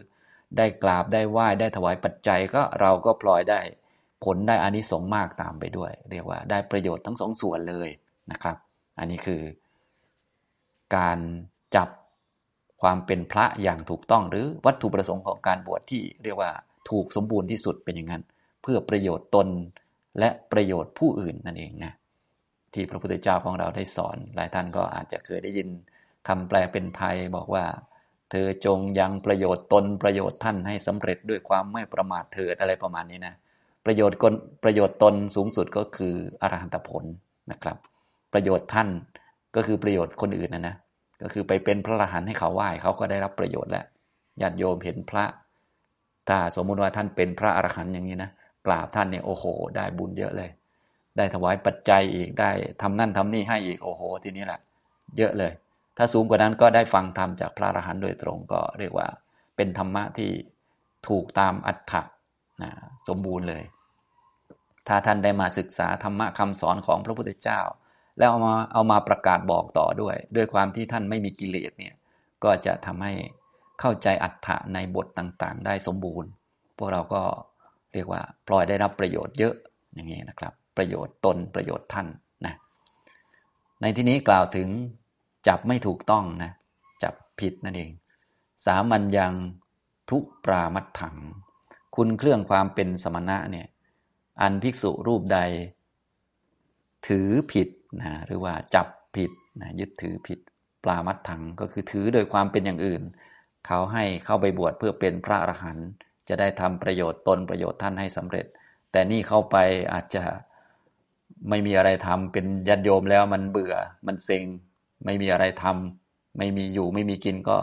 ได้กราบได้ไหว้ได้ถวายปัจจัยก็เราก็พลอยได้ผลได้อานิสงส์มากตามไปด้วย เรียกว่าได้ประโยชน์ทั้งสองส่วนเลยนะครับ อันนี้คือ การจับความเป็นพระอย่างถูกต้องหรือวัตถุประสงค์ของการบวชที่เรียกว่าถูกสมบูรณ์ที่สุดเป็นอย่างนั้น เพื่อประโยชน์ตน และประโยชน์ผู้อื่นนั่นเองนะที่พระพุทธเจ้าของเราได้สอน หลายท่านก็อาจจะเคยได้ยินคำแปลเป็นไทยบอกว่า เธอจงยังประโยชน์ตนประโยชน์ท่านให้สำเร็จด้วยความไม่ประมาทเถิดอะไรประมาณนี้นะประโยชน์กนประโยชน์ตนสูงสุดก็คืออรหันตผลนะครับ ประโยชน์ท่านก็คือประโยชน์คนอื่นนะนะก็คือไปเป็นพระอรหันต์ให้เขาไหว้เขาก็ได้รับประโยชน์แล้วญาติโยมเห็นพระ ถ้าสมมุติว่าท่านเป็นพระอรหันต์อย่างนี้นะ กราบท่านเนี่ยโอ้โห ได้บุญเยอะเลย ได้ถวายปัจจัยอีกได้ทำนั่นทำนี่ให้อีกโอ้โห ทีนี้แหละ เยอะเลย ถ้าสูงกว่านั้นก็ได้ฟังธรรมจากพระอรหันต์โดยตรงก็เรียกว่า เป็นธรรมะที่ถูกตามอัตถะนะสมบูรณ์เลย ถ้าท่านได้มาศึกษาธรรมะคำสอนของพระพุทธเจ้า แล้วเอามาเอามาประกาศบอกต่อด้วย ด้วยความที่ท่านไม่มีกิเลสเนี่ยก็จะทำให้เข้าใจอัตถะในบทต่างๆ ได้สมบูรณ์ พวกเราก็ เรียกว่าปลอยได้รับประโยชน์เยอะอย่างนี้นะครับ ประโยชน์ตนประโยชน์ท่านนะในที่นี้กล่าวถึงจับไม่ถูกต้องนะจับผิดนั่นเอง สามัญยังทุปรามัดถัง คุณเครื่องความเป็นสมณะเนี่ยอันภิกษุรูปใด ถือผิดนะหรือว่าจับผิดนะยึดถือผิดปรามัดถังก็คือถือโดยความเป็นอย่างอื่น เขาให้เข้าไปบวชเพื่อเป็นพระอรหันต์ จะได้ทำประโยชน์ตนประโยชน์ท่านให้สำเร็จ แต่นี่เข้าไปอาจจะไม่มีอะไรทำเป็นยันโยมแล้วมันเบื่อมันเซ็ง ไม่มีอะไรทำไม่มีอยู่ไม่มีกินก็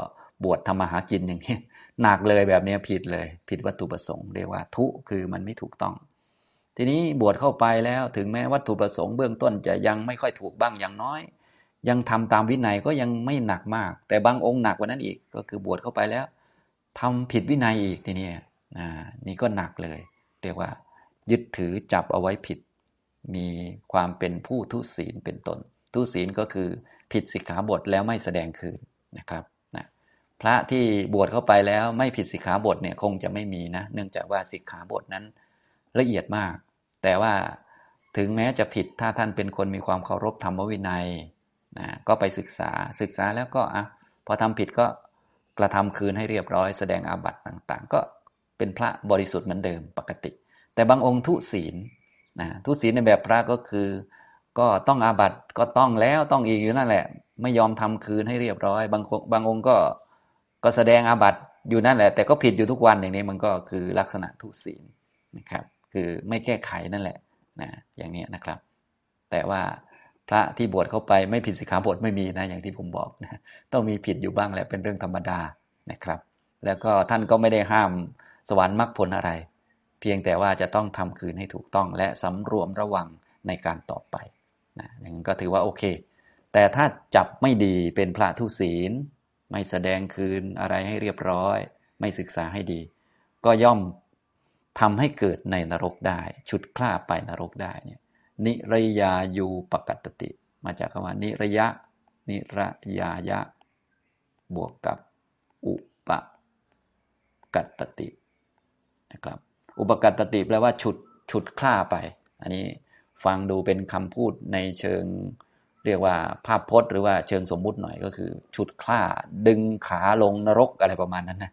บวชทำมาหากินอย่างนี้หนักเลยแบบนี้ผิดเลย ผิดวัตถุประสงค์เรียกว่า ทุคือมันไม่ถูกต้อง ทีนี้บวชเข้าไปแล้วถึงแม้วัตถุประสงค์เบื้องต้นจะยังไม่ค่อยถูกบ้างอย่างน้อย ยังทำตามวินัยก็ยังไม่หนักมาก แต่บางองค์หนักกว่านั้นอีกก็คือบวชเข้าไปแล้วทำผิดวินัยอีกทีนี้ นี่ก็หนักเลย เรียกว่า ยึดถือจับเอาไว้ผิด มีความเป็นผู้ทุศีลเป็นตน ทุศีลก็คือผิดสิกขาบทแล้วไม่แสดงคืนนะครับนะพระที่บวชเข้าไปแล้วไม่ผิดสิกขาบทเนี่ยคงจะไม่มีนะ เนื่องจากว่าสิกขาบทนั้นละเอียดมาก แต่ว่าถึงแม้จะผิดถ้าท่านเป็นคนมีความเคารพธรรมวินัยนะก็ไปศึกษาศึกษาแล้วก็อะพอทำผิดก็กระทำคืนให้เรียบร้อยแสดงอาบัติต่างๆ ก็ เป็นพระบริสุทธิ์เหมือนเดิมปกติ แต่บางองค์ทุศีลนะทุศีลในแบบพระก็คือ ก็ต้องอาบัติก็ต้องแล้วต้องอีกอยู่นั่นแหละ ไม่ยอมทำคืนให้เรียบร้อย บางบางองค์ก็ก็แสดงอาบัติอยู่นั่นแหละ แต่ก็ผิดอยู่ทุกวันอย่างนี้มันก็คือลักษณะทุศีลนะครับ คือไม่แก้ไขนั่นแหละนะอย่างนี้นะครับ แต่ว่าพระที่บวชเข้าไปไม่ผิดสิกขาบทไม่มีนะอย่างที่ผมบอกนะต้องมีผิดอยู่บ้างแหละเป็นเรื่องธรรมดานะครับ แล้วก็ท่านก็ไม่ได้ห้าม สวรรค์มรรคผลอะไร เพียงแต่ว่าจะต้องทำคืนให้ถูกต้องและสำรวมระวังในการต่อไปนะอย่างนั้นก็ถือว่าโอเค แต่ถ้าจับไม่ดีเป็นพระทุศีล ไม่แสดงคืนอะไรให้เรียบร้อย ไม่ศึกษาให้ดี ก็ย่อมทำให้เกิดในนรกได้ ชุดคล้าไปนรกได้เนี่ยนิรยายูปกัตติ มาจากคำว่านิรยะ นิรยายะ บวกกับ อุปกัตติ นะครับ อุปกัตติแปลว่าฉุดฉุดคล้าไป อันนี้ฟังดูเป็นคำพูดในเชิงเรียกว่าภาพพจน์หรือว่าเชิงสมมุติหน่อยก็คือ ฉุดคล้าดึงขาลงนรกอะไรประมาณนั้นนะ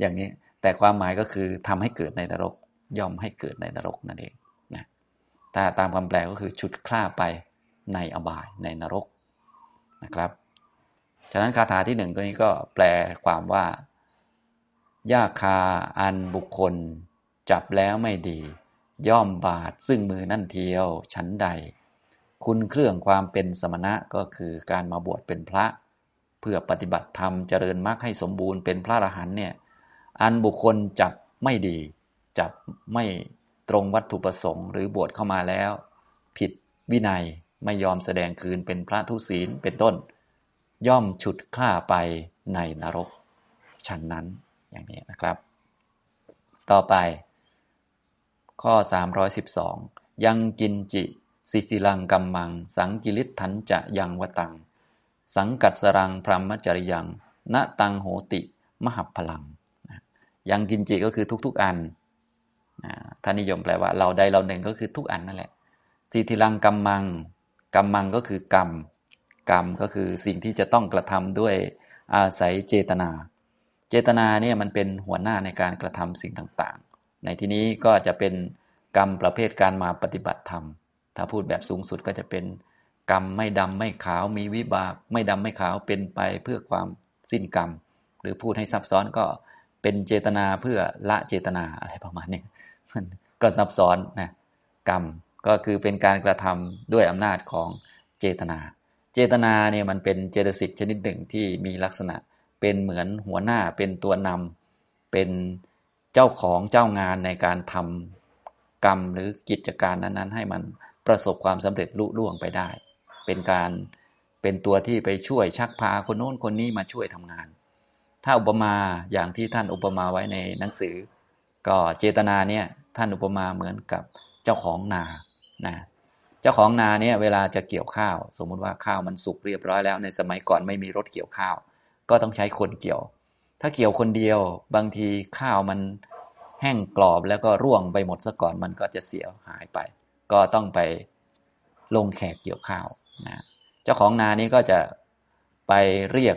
อย่างนี้แต่ความหมายก็คือทำให้เกิดในนรกย่อมให้เกิดในนรกนั่นเองนะถ้าตามคำแปลก็คือฉุดคล้าไปในอบายในนรกนะครับ ฉะนั้นคาถาที่หนึ่งตัวนี้ก็แปลความว่า ยาคาอันบุคคล จับแล้วไม่ดี ย่อมบาดซึ่งมือนั่นเทียวชั้นใด คุณเครื่องความเป็นสมณะก็คือการมาบวชเป็นพระ เพื่อปฏิบัติธรรมเจริญมรรคให้สมบูรณ์เป็นพระอรหันต์เนี่ยอันบุคคลจับไม่ดี จับไม่ตรงวัตถุประสงค์ หรือบวชเข้ามาแล้ว ผิดวินัยไม่ยอมแสดงคืนเป็นพระทุศีลเป็นต้น ย่อมฉุดคล้าไปในนรกชั้นนั้น อย่างนี้นะครับ ต่อไป ข้อ 312 ยังกินจิ สิสิลังกัมมัง สังกิริทันจะยังวตัง สังกัดสรังพรหมจริยังณตังโหติ มหัพลัง ยังกินจิก็คือทุกๆอันท่านนิยมแปลว่า เราใดเราหนึ่งก็คือทุกอันนั่นแหละสิทิลังกัมมังกัมมังก็คือกรรม กรรมก็คือสิ่งที่จะต้องกระทำด้วยอาศัยเจตนา เจตนาเนี่ยมันเป็นหัวหน้าในการกระทำสิ่งต่างๆ ในที่นี้ก็จะเป็นกรรมประเภทการมาปฏิบัติธรรม ถ้าพูดแบบสูงสุดก็จะเป็นกรรมไม่ดำไม่ขาวมีวิบาก ไม่ดำไม่ขาวเป็นไปเพื่อความสิ้นกรรม หรือพูดให้ซับซ้อนก็เป็นเจตนาเพื่อละเจตนาอะไรประมาณนี้มันก็ซับซ้อนนะกรรมก็คือเป็นการกระทำด้วยอำนาจของเจตนา เจตนาเนี่ยมันเป็นเจตสิกชนิดหนึ่งที่มีลักษณะ เป็นเหมือนหัวหน้าเป็นตัวนำเป็นเจ้าของเจ้างานในการทำกรรมหรือกิจการนั้นๆ ให้มันประสบความสำเร็จลุล่วงไปได้ เป็นการเป็นตัวที่ไปช่วยชักพาคนโน้นคนนี้มาช่วยทำงาน ถ้าอุปมาอย่างที่ท่านอุปมาไว้ในหนังสือ ก็เจตนาเนี่ยท่านอุปมาเหมือนกับเจ้าของนานะเจ้าของนาเนี่ยเวลาจะเกี่ยวข้าว สมมุติว่าข้าวมันสุกเรียบร้อยแล้วในสมัยก่อนไม่มีรถเกี่ยวข้าว ก็ต้องใช้คนเกี่ยว ถ้าเกี่ยวคนเดียว บางทีข้าวมันแห้งกรอบแล้วก็ร่วงไปหมดซะก่อนมันก็จะเสียหายไป ก็ต้องไปลงแขกเกี่ยวข้าวนะเจ้าของนานี้ก็จะไปเรียก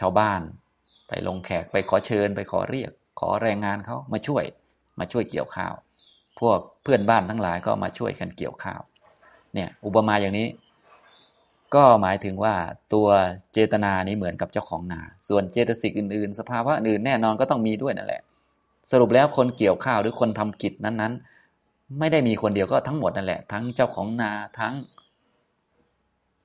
ชาวบ้าน ไปลงแขกไปขอเชิญ ไปขอเรียก ขอแรงงานเขามาช่วยมาช่วยเกี่ยวข้าว พวกเพื่อนบ้านทั้งหลายก็มาช่วยกันเกี่ยวข้าว เนี่ยอุปมาอย่างนี้ ก็หมายถึงว่าตัวเจตนานี้เหมือนกับเจ้าของนา ส่วนเจตสิกอื่นๆ สภาวะอื่นแน่นอนก็ต้องมีด้วยนั่นแหละ สรุปแล้วคนเกี่ยวข้าวหรือคนทำกิจนั้นๆ ไม่ได้มีคนเดียวก็ทั้งหมดนั่นแหละ ทั้งเจ้าของนาทั้ง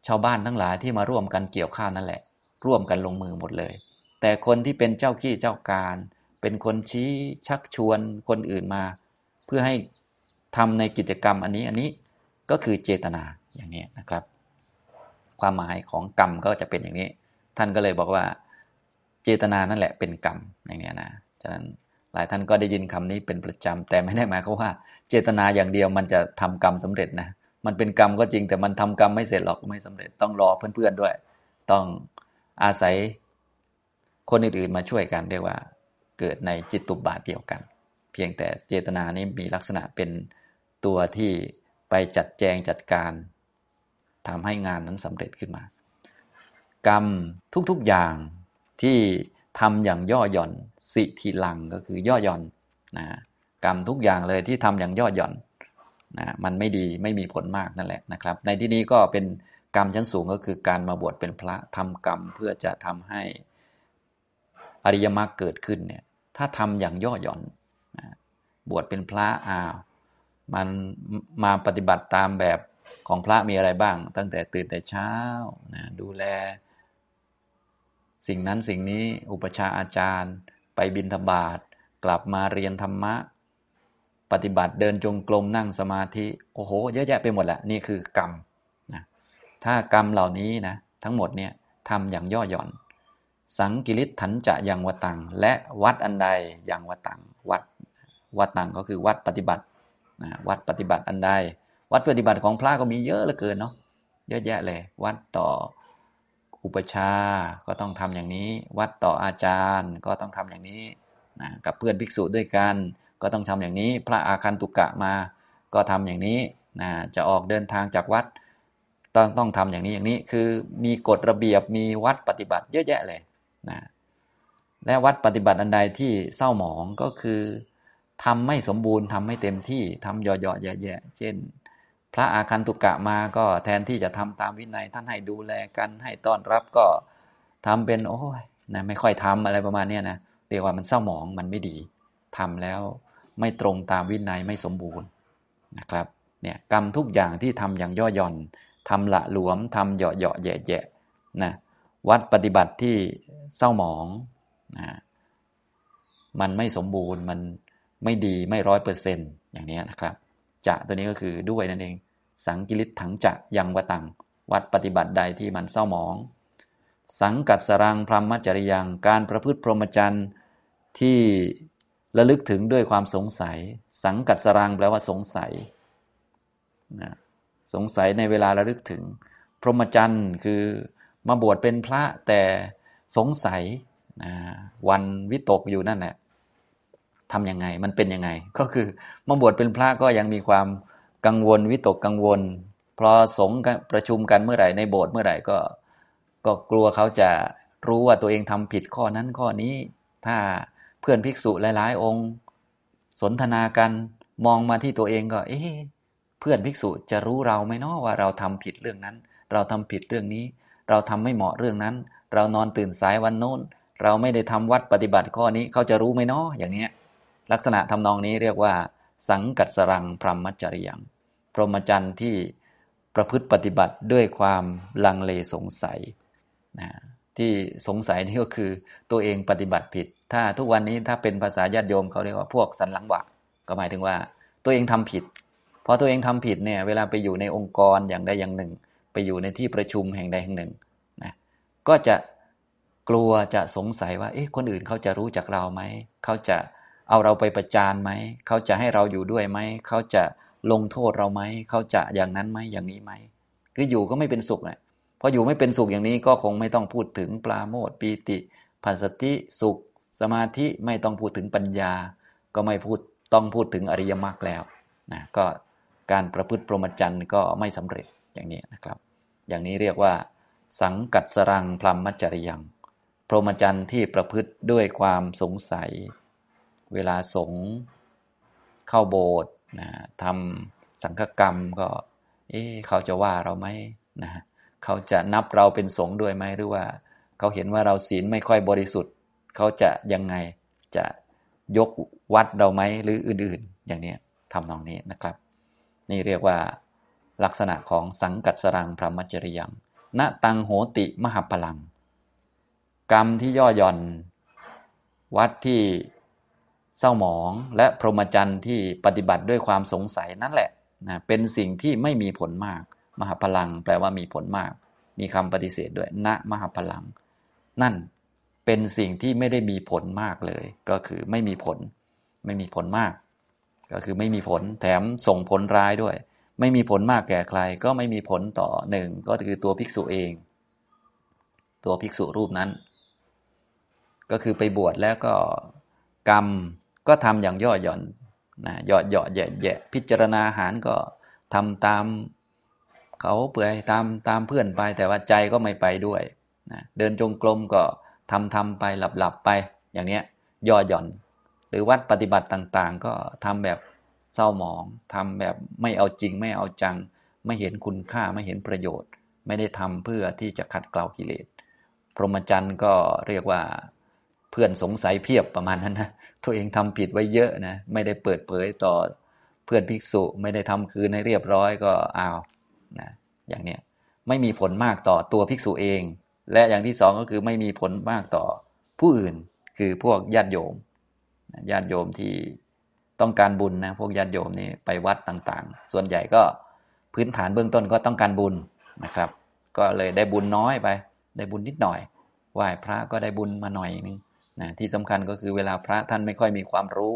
ชาวบ้านทั้งหลายที่มาร่วมกันเกี่ยวข้าวนั่นแหละ ร่วมกันลงมือหมดเลย แต่คนที่เป็นเจ้าขี้เจ้าการ เป็นคนชี้ชักชวนคนอื่นมา เพื่อให้ทำในกิจกรรมอันนี้อันนี้ก็คือเจตนาอย่างนี้นะครับ ความหมายของกรรมก็จะเป็นอย่างนี้ ท่านก็เลยบอกว่าเจตนานั่นแหละเป็นกรรมอย่างนี้นะฉะนั้นหลายท่านก็ได้ยินคำนี้เป็นประจำแต่ไม่ได้หมายความว่า เจตนาอย่างเดียวมันจะทำกรรมสำเร็จนะมันเป็นกรรมก็จริงแต่มันทำกรรมไม่เสร็จหรอกไม่สำเร็จต้องรอเพื่อนๆด้วย ต้องอาศัยคนอื่นๆมาช่วยกันเรียกว่า เกิดในจิตตุบาทเดียวกัน เพียงแต่เจตนานี้มีลักษณะเป็นตัวที่ไปจัดแจงจัดการ ทำให้งานนั้นสำเร็จขึ้นมา กรรมทุกๆอย่างที่ทำอย่างย่อหย่อน สิทีลังก็คือย่อหย่อนนะกรรมทุกอย่างเลยที่ทำอย่างย่อหย่อนนะมันไม่ดีไม่มีผลมากนั่นแหละนะครับ ในที่นี้ก็เป็นกรรมชั้นสูงก็คือการมาบวชเป็นพระทำกรรมเพื่อจะทำให้อริยมรรคเกิดขึ้นเนี่ยถ้าทำอย่างย่อหย่อนนะบวชเป็นพระอ้าวมันมาปฏิบัติตามแบบ ของพระมีอะไรบ้าง ตั้งแต่ตื่นแต่เช้านะดูแล สิ่งนั้นสิ่งนี้อุปชาอาจารย์ ไปบินธบาตกลับมาเรียนธรรมะ ปฏิบัติเดินจงกรมนั่งสมาธิ โอ้โห เยอะแยะไปหมดแหละนี่คือกรรมนะถ้ากรรมเหล่านี้นะทั้งหมดเนี่ยทำอย่างย่อหย่อน สังกิริถันจะยังวตัง และวัดอันใดยังวตังวัดวัดตังก็คือวัดปฏิบัตินะวัดปฏิบัติอันใด วัดปฏิบัติของพระก็มีเยอะเหลือเกินเนาะเยอะแยะเลย วัดต่ออุปชาก็ต้องทำอย่างนี้ วัดต่ออาจารย์ก็ต้องทำอย่างนี้นะกับเพื่อนภิกษุด้วยกัน ก็ต้องทำอย่างนี้ พระอาคันตุกะมาก็ทำอย่างนี้นะจะออกเดินทางจากวัด ต้องต้องทำอย่างนี้อย่างนี้คือมีกฎระเบียบมีวัดปฏิบัติเยอะแยะเลยนะและวัดปฏิบัติอันใดที่เศร้าหมองก็คือทำไม่สมบูรณ์ทำไม่เต็มที่ทำย่อๆแย่ๆเช่น พระอาคันตุกะมาก็แทนที่จะทำตามวินัยท่านให้ดูแลกันให้ต้อนรับก็ทำเป็นโอ้ยนะไม่ค่อยทำอะไรประมาณนี้นะเรียกว่ามันเศร้าหมองมันไม่ดีทำแล้วไม่ตรงตามวินัยไม่สมบูรณ์นะครับเนี่ยกรรมทุกอย่างที่ทำอย่างย่อหย่อนทำละหลวมทำเหยาะเหยาะแย่แย่นะวัดปฏิบัติที่เศร้าหมองนะมันไม่สมบูรณ์มันไม่ดีไม่ร้อยเปอร์เซ็นต์อย่างนี้นะครับ จะตัวนี้ก็คือด้วยนั่นเอง สังกิริถังจะยังวตัง วัดปฏิบัติใดที่มันเศร้าหมอง สังกัดสรังพรหมจริยังการประพฤติพรหมจรรย์ที่ระลึกถึงด้วยความสงสัย สังกัดสรังแปลว่าสงสัยนะสงสัยในเวลาระลึกถึง พรหมจรรย์คือมาบวชเป็นพระแต่สงสัยนะวันวิตกอยู่นั่นแหละ ทำยังไง มันเป็นยังไง ก็คือมาบวชเป็นพระก็ยังมีความกังวลวิตกกังวลพอสงประชุมกันเมื่อไหร่ในโบสถ์เมื่อไหร่ก็ ก็กลัวเขาจะรู้ว่าตัวเองทำผิดข้อนั้นข้อนี้ ถ้าเพื่อนภิกษุหลายๆ องค์ สนทนากันมองมาที่ตัวเองก็ เอ๊ะเพื่อนภิกษุจะรู้เราไหมเนาะว่าเราทำผิดเรื่องนั้น เราทำผิดเรื่องนี้ เราทำไม่เหมาะเรื่องนั้น เรานอนตื่นสายวันโน้น เราไม่ได้ทำวัดปฏิบัติข้อนี้เขาจะรู้ไหมเนาะอย่างเนี้ย ลักษณะทำนองนี้เรียกว่า สังกัดสรังพรหมจริยังพรหมจรรย์ที่ประพฤติปฏิบัติด้วยความลังเลสงสัยนะที่สงสัยนี่ก็คือตัวเองปฏิบัติผิด ถ้าทุกวันนี้ถ้าเป็นภาษาญาติโยมเขาเรียกว่าพวกสันหลังหวะก็หมายถึงว่า ตัวเองทำผิดพอตัวเองทำผิดเนี่ยเวลาไปอยู่ในองค์กรอย่างใดอย่างหนึ่ง ไปอยู่ในที่ประชุมแห่งใดแห่งหนึ่งนะก็จะกลัวจะสงสัยว่าเอ๊ะคนอื่นเขาจะรู้จักเราไหมเขาจะ เอาเราไปประจานไหม เขาจะให้เราอยู่ด้วยไหม เขาจะลงโทษเราไหม เขาจะอย่างนั้นไหมอย่างนี้ไหม คืออยู่ก็ไม่เป็นสุขนะพออยู่ไม่เป็นสุขอย่างนี้ก็คงไม่ต้องพูดถึงปลาโมดปีติพัสติสุข สมาธิไม่ต้องพูดถึงปัญญา ก็ไม่พูดต้องพูดถึงอริยมรรคแล้วนะก็การประพฤติพรหมจรรย์ก็ไม่สำเร็จอย่างนี้นะครับ อย่างนี้เรียกว่า สังกัดสรังพรหมจริยัง พรหมจรรย์ที่ประพฤติด้วยความสงสัย เวลาสงเข้าโบสถ์นะทำสังฆกรรมก็ เอ๊เขาจะว่าเราไหมนะเขาจะนับเราเป็นสงฆ์ด้วยไหมหรือว่า เขาเห็นว่าเราศีลไม่ค่อยบริสุทธิ์ เขาจะยังไงจะยกวัดเราไหมหรืออื่นๆ อย่างนี้ทำนองนี้นะครับ นี่เรียกว่าลักษณะของสังกัดสรังพระมัจจริยังณตังโหติมหาพลัง กรรมที่ย่อหย่อน วัดที่ เศร้าหมองและพรหมจรรย์ที่ปฏิบัติด้วยความสงสัยนั่นแหละนะเป็นสิ่งที่ไม่มีผลมาก มหาพลังแปลว่ามีผลมาก มีคำปฏิเสธด้วยณมหาพลัง นั่นเป็นสิ่งที่ไม่ได้มีผลมากเลย ก็คือไม่มีผล ไม่มีผลมาก ก็คือไม่มีผลแถมส่งผลร้ายด้วย ไม่มีผลมากแก่ใคร ก็ไม่มีผลต่อหนึ่งก็คือตัวภิกษุเอง ตัวภิกษุรูปนั้น ก็คือไปบวชแล้วก็กรรม ก็ทำอย่างย่อหย่อนนะย่อหย่อแย่แย่พิจารณาอาหารก็ทำตามเขาเปื่อยตามตามเพื่อนไปแต่ว่าใจก็ไม่ไปด้วยนะเดินจงกรมก็ทำทำไปหลับหลับไปอย่างเนี้ยย่อหย่อน หรือวัดปฏิบัติต่างๆ ก็ทำแบบเศร้าหมองทำแบบไม่เอาจริงไม่เอาจัง ไม่เห็นคุณค่าไม่เห็นประโยชน์ ไม่ได้ทำเพื่อที่จะขัดเกลากิเลสพรหมจรรย์ก็เรียกว่าเพื่อนสงสัยเพียบประมาณนั้นนะ ตัวเองทำผิดไว้เยอะนะไม่ได้เปิดเผยต่อเพื่อนภิกษุไม่ได้ทำคืนให้เรียบร้อยก็อ้าวนะอย่างเนี้ยไม่มีผลมากต่อตัวภิกษุเอง และอย่างที่สองก็คือไม่มีผลมากต่อผู้อื่นคือพวกญาติโยมญาติโยมที่ต้องการบุญนะพวกญาติโยมนี่ไปวัดต่างๆ ส่วนใหญ่ก็พื้นฐานเบื้องต้นก็ต้องการบุญนะครับ ก็เลยได้บุญน้อยไป ได้บุญนิดหน่อยไหว้พระก็ได้บุญมาหน่อยนึง นะที่สำคัญก็คือเวลาพระท่านไม่ค่อยมีความรู้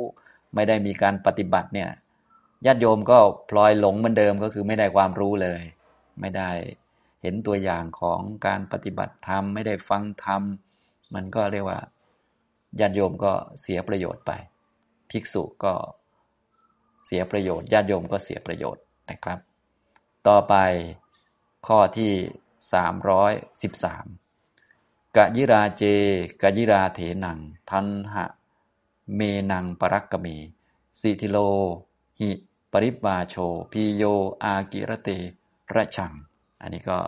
ไม่ได้มีการปฏิบัติเนี่ยญาติโยมก็พลอยหลงเหมือนเดิมก็คือไม่ได้ความรู้เลย ไม่ได้เห็นตัวอย่างของการปฏิบัติธรรมไม่ได้ฟังธรรมมันก็เรียกว่าญาติโยมก็เสียประโยชน์ไป ภิกษุก็เสียประโยชน์ญาติโยมก็เสียประโยชน์นะครับ ต่อไปข้อที่ 313 กะยิราเจกะยิราเถนัง ทันหะ เมนังปรักกเม สิทิโล หิปริบาโชพีโย อากิรเตระชัง อันนี้ก็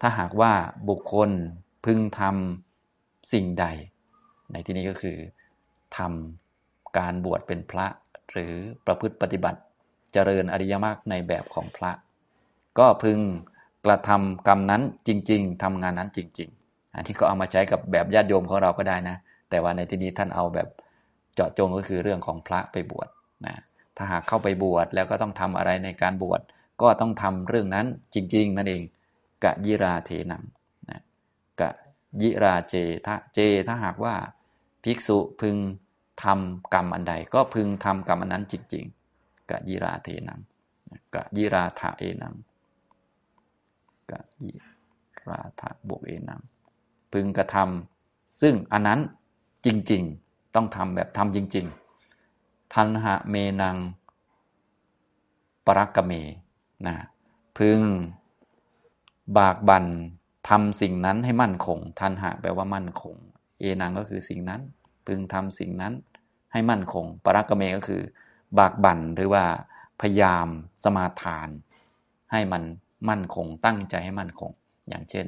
ถ้าหากว่าบุคคลพึงทำสิ่งใด ในที่นี้ก็คือทำการบวชเป็นพระ หรือประพฤติปฏิบัติเจริญอริยมรรคในแบบของพระ ก็พึงกระทำกรรมนั้นจริง ๆทำงานนั้นจริง ที่ก็เอามาใช้กับแบบญาติโยมของเราก็ได้นะ แต่ว่าในที่นี้ท่านเอาแบบเจาะจงก็คือเรื่องของพระไปบวชนะถ้าหากเข้าไปบวชแล้วก็ต้องทำอะไรในการบวชก็ต้องทำเรื่องนั้นจริง ๆ นั่นเองกะยิราเทนังนะกะยิราเจทะเจ ถ้าหากว่าภิกษุพึงทำกรรมอันใด ก็พึงทำกรรมอันนั้นจริง ๆกะยิราเทนังกะยิราทะเอนังกะยิราทะบวกเอนัง พึงกระทำซึ่งอันนั้นจริงๆต้องทำแบบทำจริง ๆ ทันหะเมนังปรักกเมนะพึงบากบันทำสิ่งนั้นให้มั่นคง ทันหะแปลว่ามั่นคง เอนังก็คือสิ่งนั้น พึงทำสิ่งนั้นให้มั่นคง ปรักกเมก็คือ บากบันหรือว่าพยายามสมาทาน ให้มันมั่นคงตั้งใจให้มั่นคง อย่างเช่น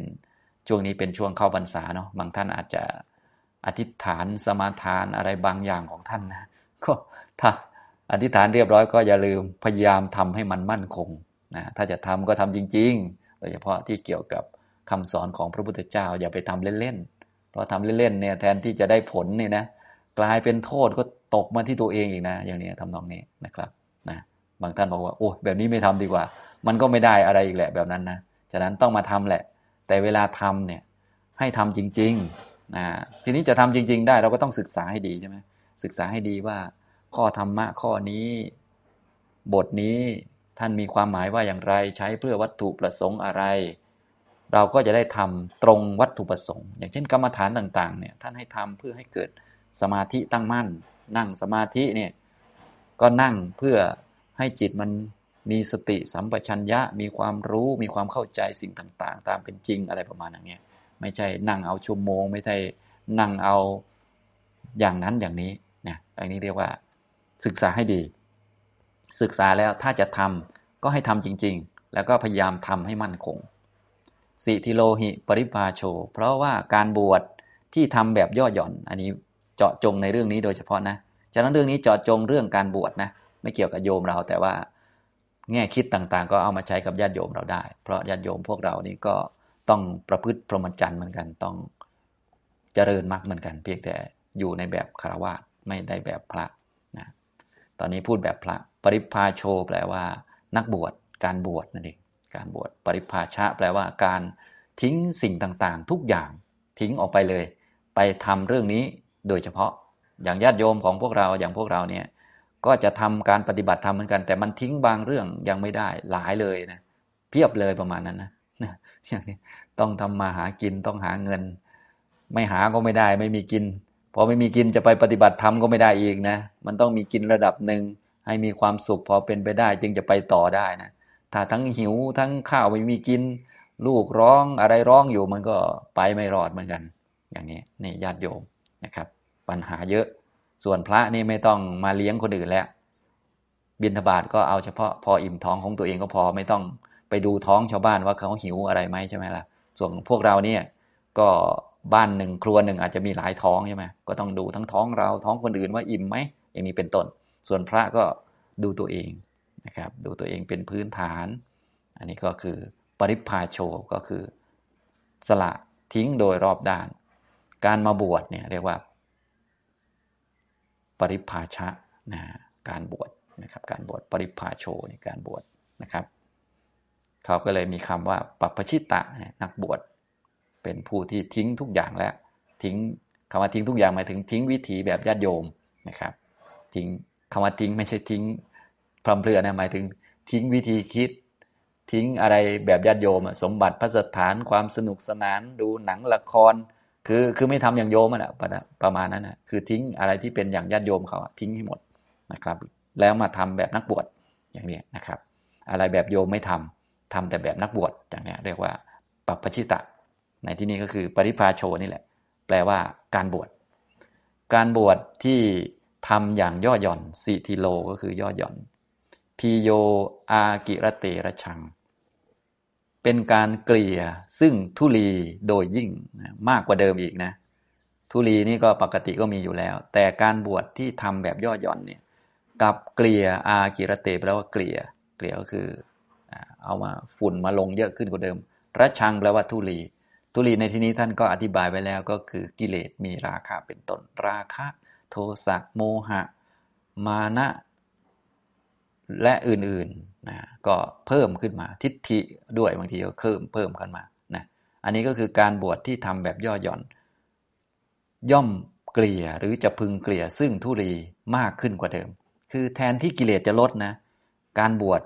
ช่วงนี้เป็นช่วงเข้าพรรษาเนาะบางท่านอาจจะอธิษฐานสมาทานอะไรบางอย่างของท่านนะก็ถ้าอธิษฐานเรียบร้อยก็อย่าลืมพยายามทำให้มันมั่นคงนะถ้าจะทำก็ทำจริง ๆ โดยเฉพาะที่เกี่ยวกับคำสอนของพระพุทธเจ้า อย่าไปทำเล่นๆเพราะทำเล่นๆเนี่ยแทนที่จะได้ผลเนี่ยนะกลายเป็นโทษก็ตกมาที่ตัวเองอีกนะ อย่างนี้ทำนองนี้นะครับนะบางท่านบอกว่าโอ้แบบนี้ไม่ทำดีกว่า มันก็ไม่ได้อะไรอีกแหละแบบนั้นนะฉะนั้นต้องมาทำแหละ แต่เวลาทำเนี่ยให้ทำจริงๆนะทีนี้จะทำจริง ๆ ได้เราก็ต้องศึกษาให้ดีใช่ไหมศึกษาให้ดีว่า ข้อธรรมะข้อนี้ บทนี้ท่านมีความหมายว่าอย่างไร ใช้เพื่อวัตถุประสงค์อะไร เราก็จะได้ทำตรงวัตถุประสงค์ อย่างเช่นกรรมฐานต่างๆเนี่ยท่านให้ทำเพื่อให้เกิดสมาธิตั้งมั่น นั่งสมาธิเนี่ยก็นั่งเพื่อให้จิตมัน มีสติสัมปชัญญะมีความรู้มีความเข้าใจสิ่งต่าง ๆ ตามเป็นจริงอะไรประมาณอย่างนี้ไม่ใช่นั่งเอาชั่วโมง ไม่ใช่นั่งเอาอย่างนั้นอย่างนี้เนี่ยอันนี้เรียกว่าศึกษาให้ดี ศึกษาแล้วถ้าจะทำก็ให้ทำจริง ๆ แล้วก็พยายามทำให้มั่นคง สิทิโลหิปริภาโช เพราะว่าการบวชที่ทำแบบย่อหย่อน อันนี้เจาะจงในเรื่องนี้โดยเฉพาะนะฉะนั้นเรื่องนี้เจาะจงเรื่องการบวชนะ ไม่เกี่ยวกับโยมเราแต่ว่า แง่คิดต่างๆ ก็เอามาใช้กับญาติโยมเราได้ เพราะญาติโยมพวกเรานี่ก็ต้องประพฤติพรหมจรรย์เหมือนกันต้องเจริญมรรคเหมือนกัน เพียงแต่อยู่ในแบบคารวะไม่ได้แบบพระนะตอนนี้พูดแบบพระ ปริพาโชแปลว่า นักบวชการบวชนั่นเองการบวชปริพาชะแปลว่าการทิ้งสิ่งต่างๆ ทุกอย่างทิ้งออกไปเลย ไปทำเรื่องนี้โดยเฉพาะอย่างญาติโยมของพวกเราอย่างพวกเราเนี่ย ก็จะทำการปฏิบัติธรรมเหมือนกัน แต่มันทิ้งบางเรื่องยังไม่ได้หลายเลยนะเพียบเลยประมาณนั้นนะอย่างนี้ต้องทำมาหากินต้องหาเงิน ไม่หาก็ไม่ได้ ไม่มีกินพอไม่มีกินจะไปปฏิบัติธรรมก็ไม่ได้อีกนะ มันต้องมีกินระดับหนึ่งให้มีความสุขพอเป็นไปได้ จึงจะไปต่อได้นะถ้าทั้งหิวทั้งข้าวไม่มีกิน ลูกร้องอะไรร้องอยู่มันก็ไปไม่รอดเหมือนกัน อย่างนี้นี่ญาติโยมนะครับ ปัญหาเยอะ ส่วนพระนี่ไม่ต้องมาเลี้ยงคนอื่นแล้ว บิณฑบาตก็เอาเฉพาะพออิ่มท้องของตัวเองก็พอไม่ต้องไปดูท้องชาวบ้านว่าเขาหิวอะไรไหมใช่ไหมล่ะ ส่วนพวกเราเนี่ยก็บ้านหนึ่งครัวหนึ่งอาจจะมีหลายท้องใช่ไหมก็ต้องดูทั้งท้องเราท้องคนอื่นว่าอิ่มไหมอย่างนี้เป็นต้น ส่วนพระก็ดูตัวเองนะครับดูตัวเองเป็นพื้นฐาน อันนี้ก็คือปริพาโชก็คือสละทิ้งโดยรอบด้าน การมาบวชเนี่ยเรียกว่า ปริพาชะนะการบวชนะครับการบวชปริพาโชในการบวชนะครับเขาก็เลยมีคำว่าปัปปชิตะนักบวชเป็นผู้ที่ทิ้งทุกอย่างแล้วทิ้งคำว่าทิ้งทุกอย่างหมายถึงทิ้งวิถีแบบญาติโยมนะครับทิ้งคำว่าทิ้งไม่ใช่ทิ้งพรำเพลือนะหมายถึงทิ้งวิธีคิด ทิ้งอะไรแบบญาติโยม สมบัติพระสถานความสนุกสนาน ดูหนังละคร คือคือไม่ทำอย่างโยมอะประมาณนั้นนะคือทิ้งอะไรที่เป็นอย่างญาติโยมเขาทิ้งให้หมดนะครับ แล้วมาทำแบบนักบวชอย่างนี้นะครับ อะไรแบบโยมไม่ทำทำแต่แบบนักบวชอย่างนี้เรียกว่าปัปปชิตะ ในที่นี้ก็คือปริพาโชนี่แหละ แปลว่าการบวชการบวชที่ทำอย่างย่อหย่อนสิทิโลก็คือย่อหย่อนพีโยอากิรเตระชัง เป็นการเกลี่ยซึ่งทุลีโดยยิ่งมากกว่าเดิมอีกนะ ทุลีนี่ก็ปกติก็มีอยู่แล้ว แต่การบวชที่ทำแบบย่อหย่อนเนี่ยกับเกลี่ยอากิรเตแปลว่าเกลี่ยเกลี่ยก็คือเอามาฝุ่นมาลงเยอะขึ้นกว่าเดิมระชังแปลว่าทุลี ทุลีในที่นี้ท่านก็อธิบายไว้แล้วก็คือกิเลสมีราคะเป็นต้นราคะ โทสะโมหะ มานะ และอื่นๆนะก็เพิ่มขึ้นมาทิฏฐิด้วยบางทีก็เพิ่มเพิ่มขึ้นมานะอันนี้ก็คือการบวชที่ทำแบบย่อหย่อน ย่อมเกลี่ยหรือจะพึงเกลี่ยซึ่งทุรีมากขึ้นกว่าเดิม คือแทนที่กิเลสจะลดนะการบวช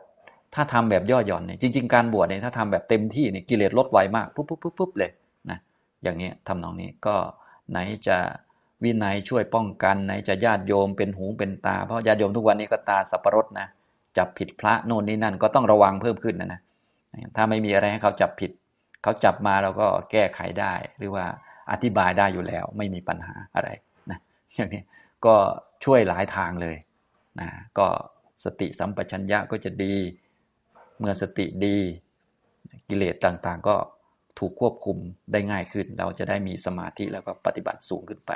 ถ้าทำแบบย่อหย่อนเนี่ยจริง ๆ การบวชเนี่ยถ้าทำแบบเต็มที่เนี่ยกิเลสลดไวมากปุ๊บปุ๊บปุ๊บปุ๊บเลยนะอย่างนี้ทำนองนี้ก็ไหนจะวินัยช่วยป้องกันไหนจะญาติโยมเป็นหูเป็นตา เพราะญาติโยมทุกวันนี้ก็ตาสับปะรดนะ จับผิดพระโน่นนี่นั่นก็ต้องระวังเพิ่มขึ้นนะนะถ้าไม่มีอะไรให้เขาจับผิด เขาจับมาเราก็แก้ไขได้ หรือว่าอธิบายได้อยู่แล้ว ไม่มีปัญหาอะไรนะอย่างนี้ก็ช่วยหลายทางเลยนะก็สติสัมปชัญญะก็จะดี เมื่อสติดี กิเลสต่างๆ ก็ถูกควบคุมได้ง่ายขึ้น เราจะได้มีสมาธิแล้วก็ปฏิบัติสูงขึ้นไป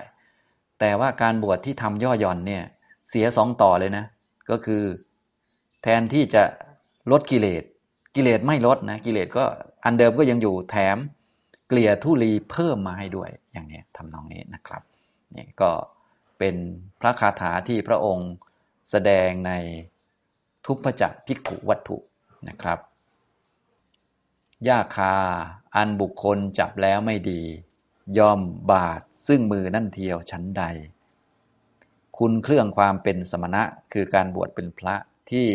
แต่ว่าการบวชที่ทำย่อหย่อนเนี่ยเสียสองต่อเลยนะ ก็คือ นที่จะลดกิเลสกิเลสไม่ลดนะกิเลสก็อันเดิมก็ยังอยู่แถมเกลี่ยทุลีเพิ่มมาให้ด้วยอย่างนี้ทำนองนี้นะครับนี่ก็เป็นพระคาถาที่พระองค์แสดงในทุพจักพิกขุวัตถุนะครับยาคาอันบุคคลจับแล้วไม่ดี ย่อมบาดซึ่งมือนั่นเทียวชั้นใด คุณเครื่องความเป็นสมณะคือการบวชเป็นพระที่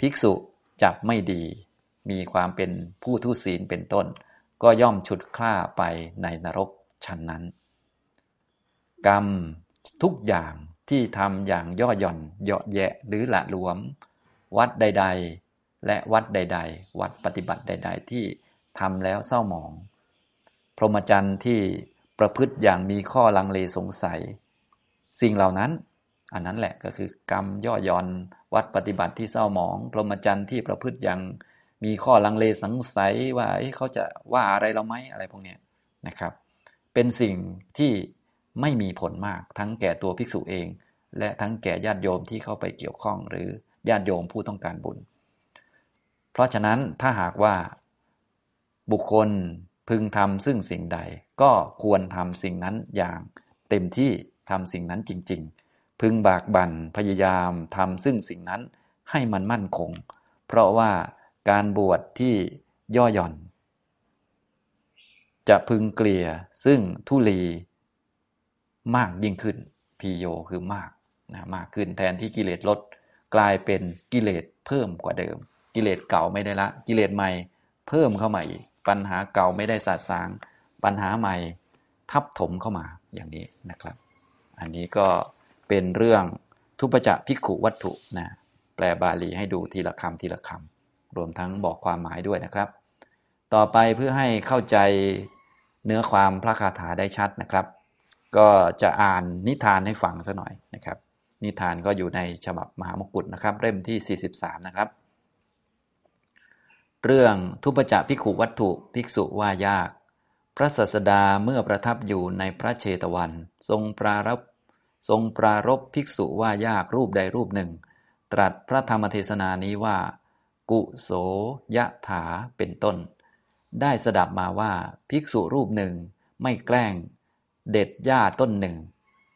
ภิกษุจับไม่ดี มีความเป็นผู้ทุศีลเป็นต้น ก็ย่อมฉุดคล้าไปในนรกชั้นนั้น กรรมทุกอย่างที่ทำอย่างย่อหย่อนเหยาะแยะหรือละหลวม วัดใด ๆ และวัดใด ๆ วัดปฏิบัติใด ๆ ที่ทำแล้วเศร้าหมอง พรหมจรรย์ที่ประพฤติอย่างมีข้อลังเลสงสัย สิ่งเหล่านั้น อันนั้นแหละก็คือกรรมย่อหย่อน วัดปฏิบัติที่เศร้าหมอง พรหมจรรย์ที่ประพฤติอย่างมีข้อลังเลสงสัยว่าเขาจะว่าอะไรเราไหมอะไรพวกนี้นะครับ เป็นสิ่งที่ไม่มีผลมากทั้งแก่ตัวภิกษุเอง และทั้งแก่ญาติโยมที่เข้าไปเกี่ยวข้อง หรือญาติโยมผู้ต้องการบุญ เพราะฉะนั้นถ้าหากว่าบุคคลพึงทำซึ่งสิ่งใด ก็ควรทำสิ่งนั้นอย่างเต็มที่ทำสิ่งนั้นจริง ๆ พึงบากบั่นพยายามทำซึ่งสิ่งนั้นให้มันมั่นคง เพราะว่าการบวชที่ย่อหย่อน จะพึงเกลี่ยซึ่งทุลีมากยิ่งขึ้นพีโยคือมากนะมากขึ้นแทนที่กิเลสลดกลายเป็นกิเลสเพิ่มกว่าเดิม กิเลสเก่าไม่ได้ละ กิเลสใหม่เพิ่มเข้ามาอีก ปัญหาเก่าไม่ได้สาสาง ปัญหาใหม่ทับถมเข้ามาอย่างนี้นะครับ อันนี้ก็ เป็นเรื่องทุปจะพิกขุวัตถุนะแปลบาลีให้ดูทีละคำทีละคำรวมทั้งบอกความหมายด้วยนะครับ ต่อไปเพื่อให้เข้าใจเนื้อความพระคาถาได้ชัดนะครับ ก็จะอ่านนิทานให้ฟังสักหน่อยนะครับ นิทานก็อยู่ในฉบับมหามกุฏนะครับเล่มที่ 43 นะครับ เรื่องทุปจะพิขุวัตถุภิกษุว่ายาก พระสัสดาเมื่อประทับอยู่ในพระเชตวัน ทรงปรารบ ทรงปรารบภิกษุว่ายากรูปใดรูปหนึ่ง ตรัสพระธรรมเทศนานี้ว่า กุโสยะถาเป็นต้น ได้สดับมาว่าภิกษุรูปหนึ่งไม่แกล้ง เด็ดหญ้าต้นหนึ่ง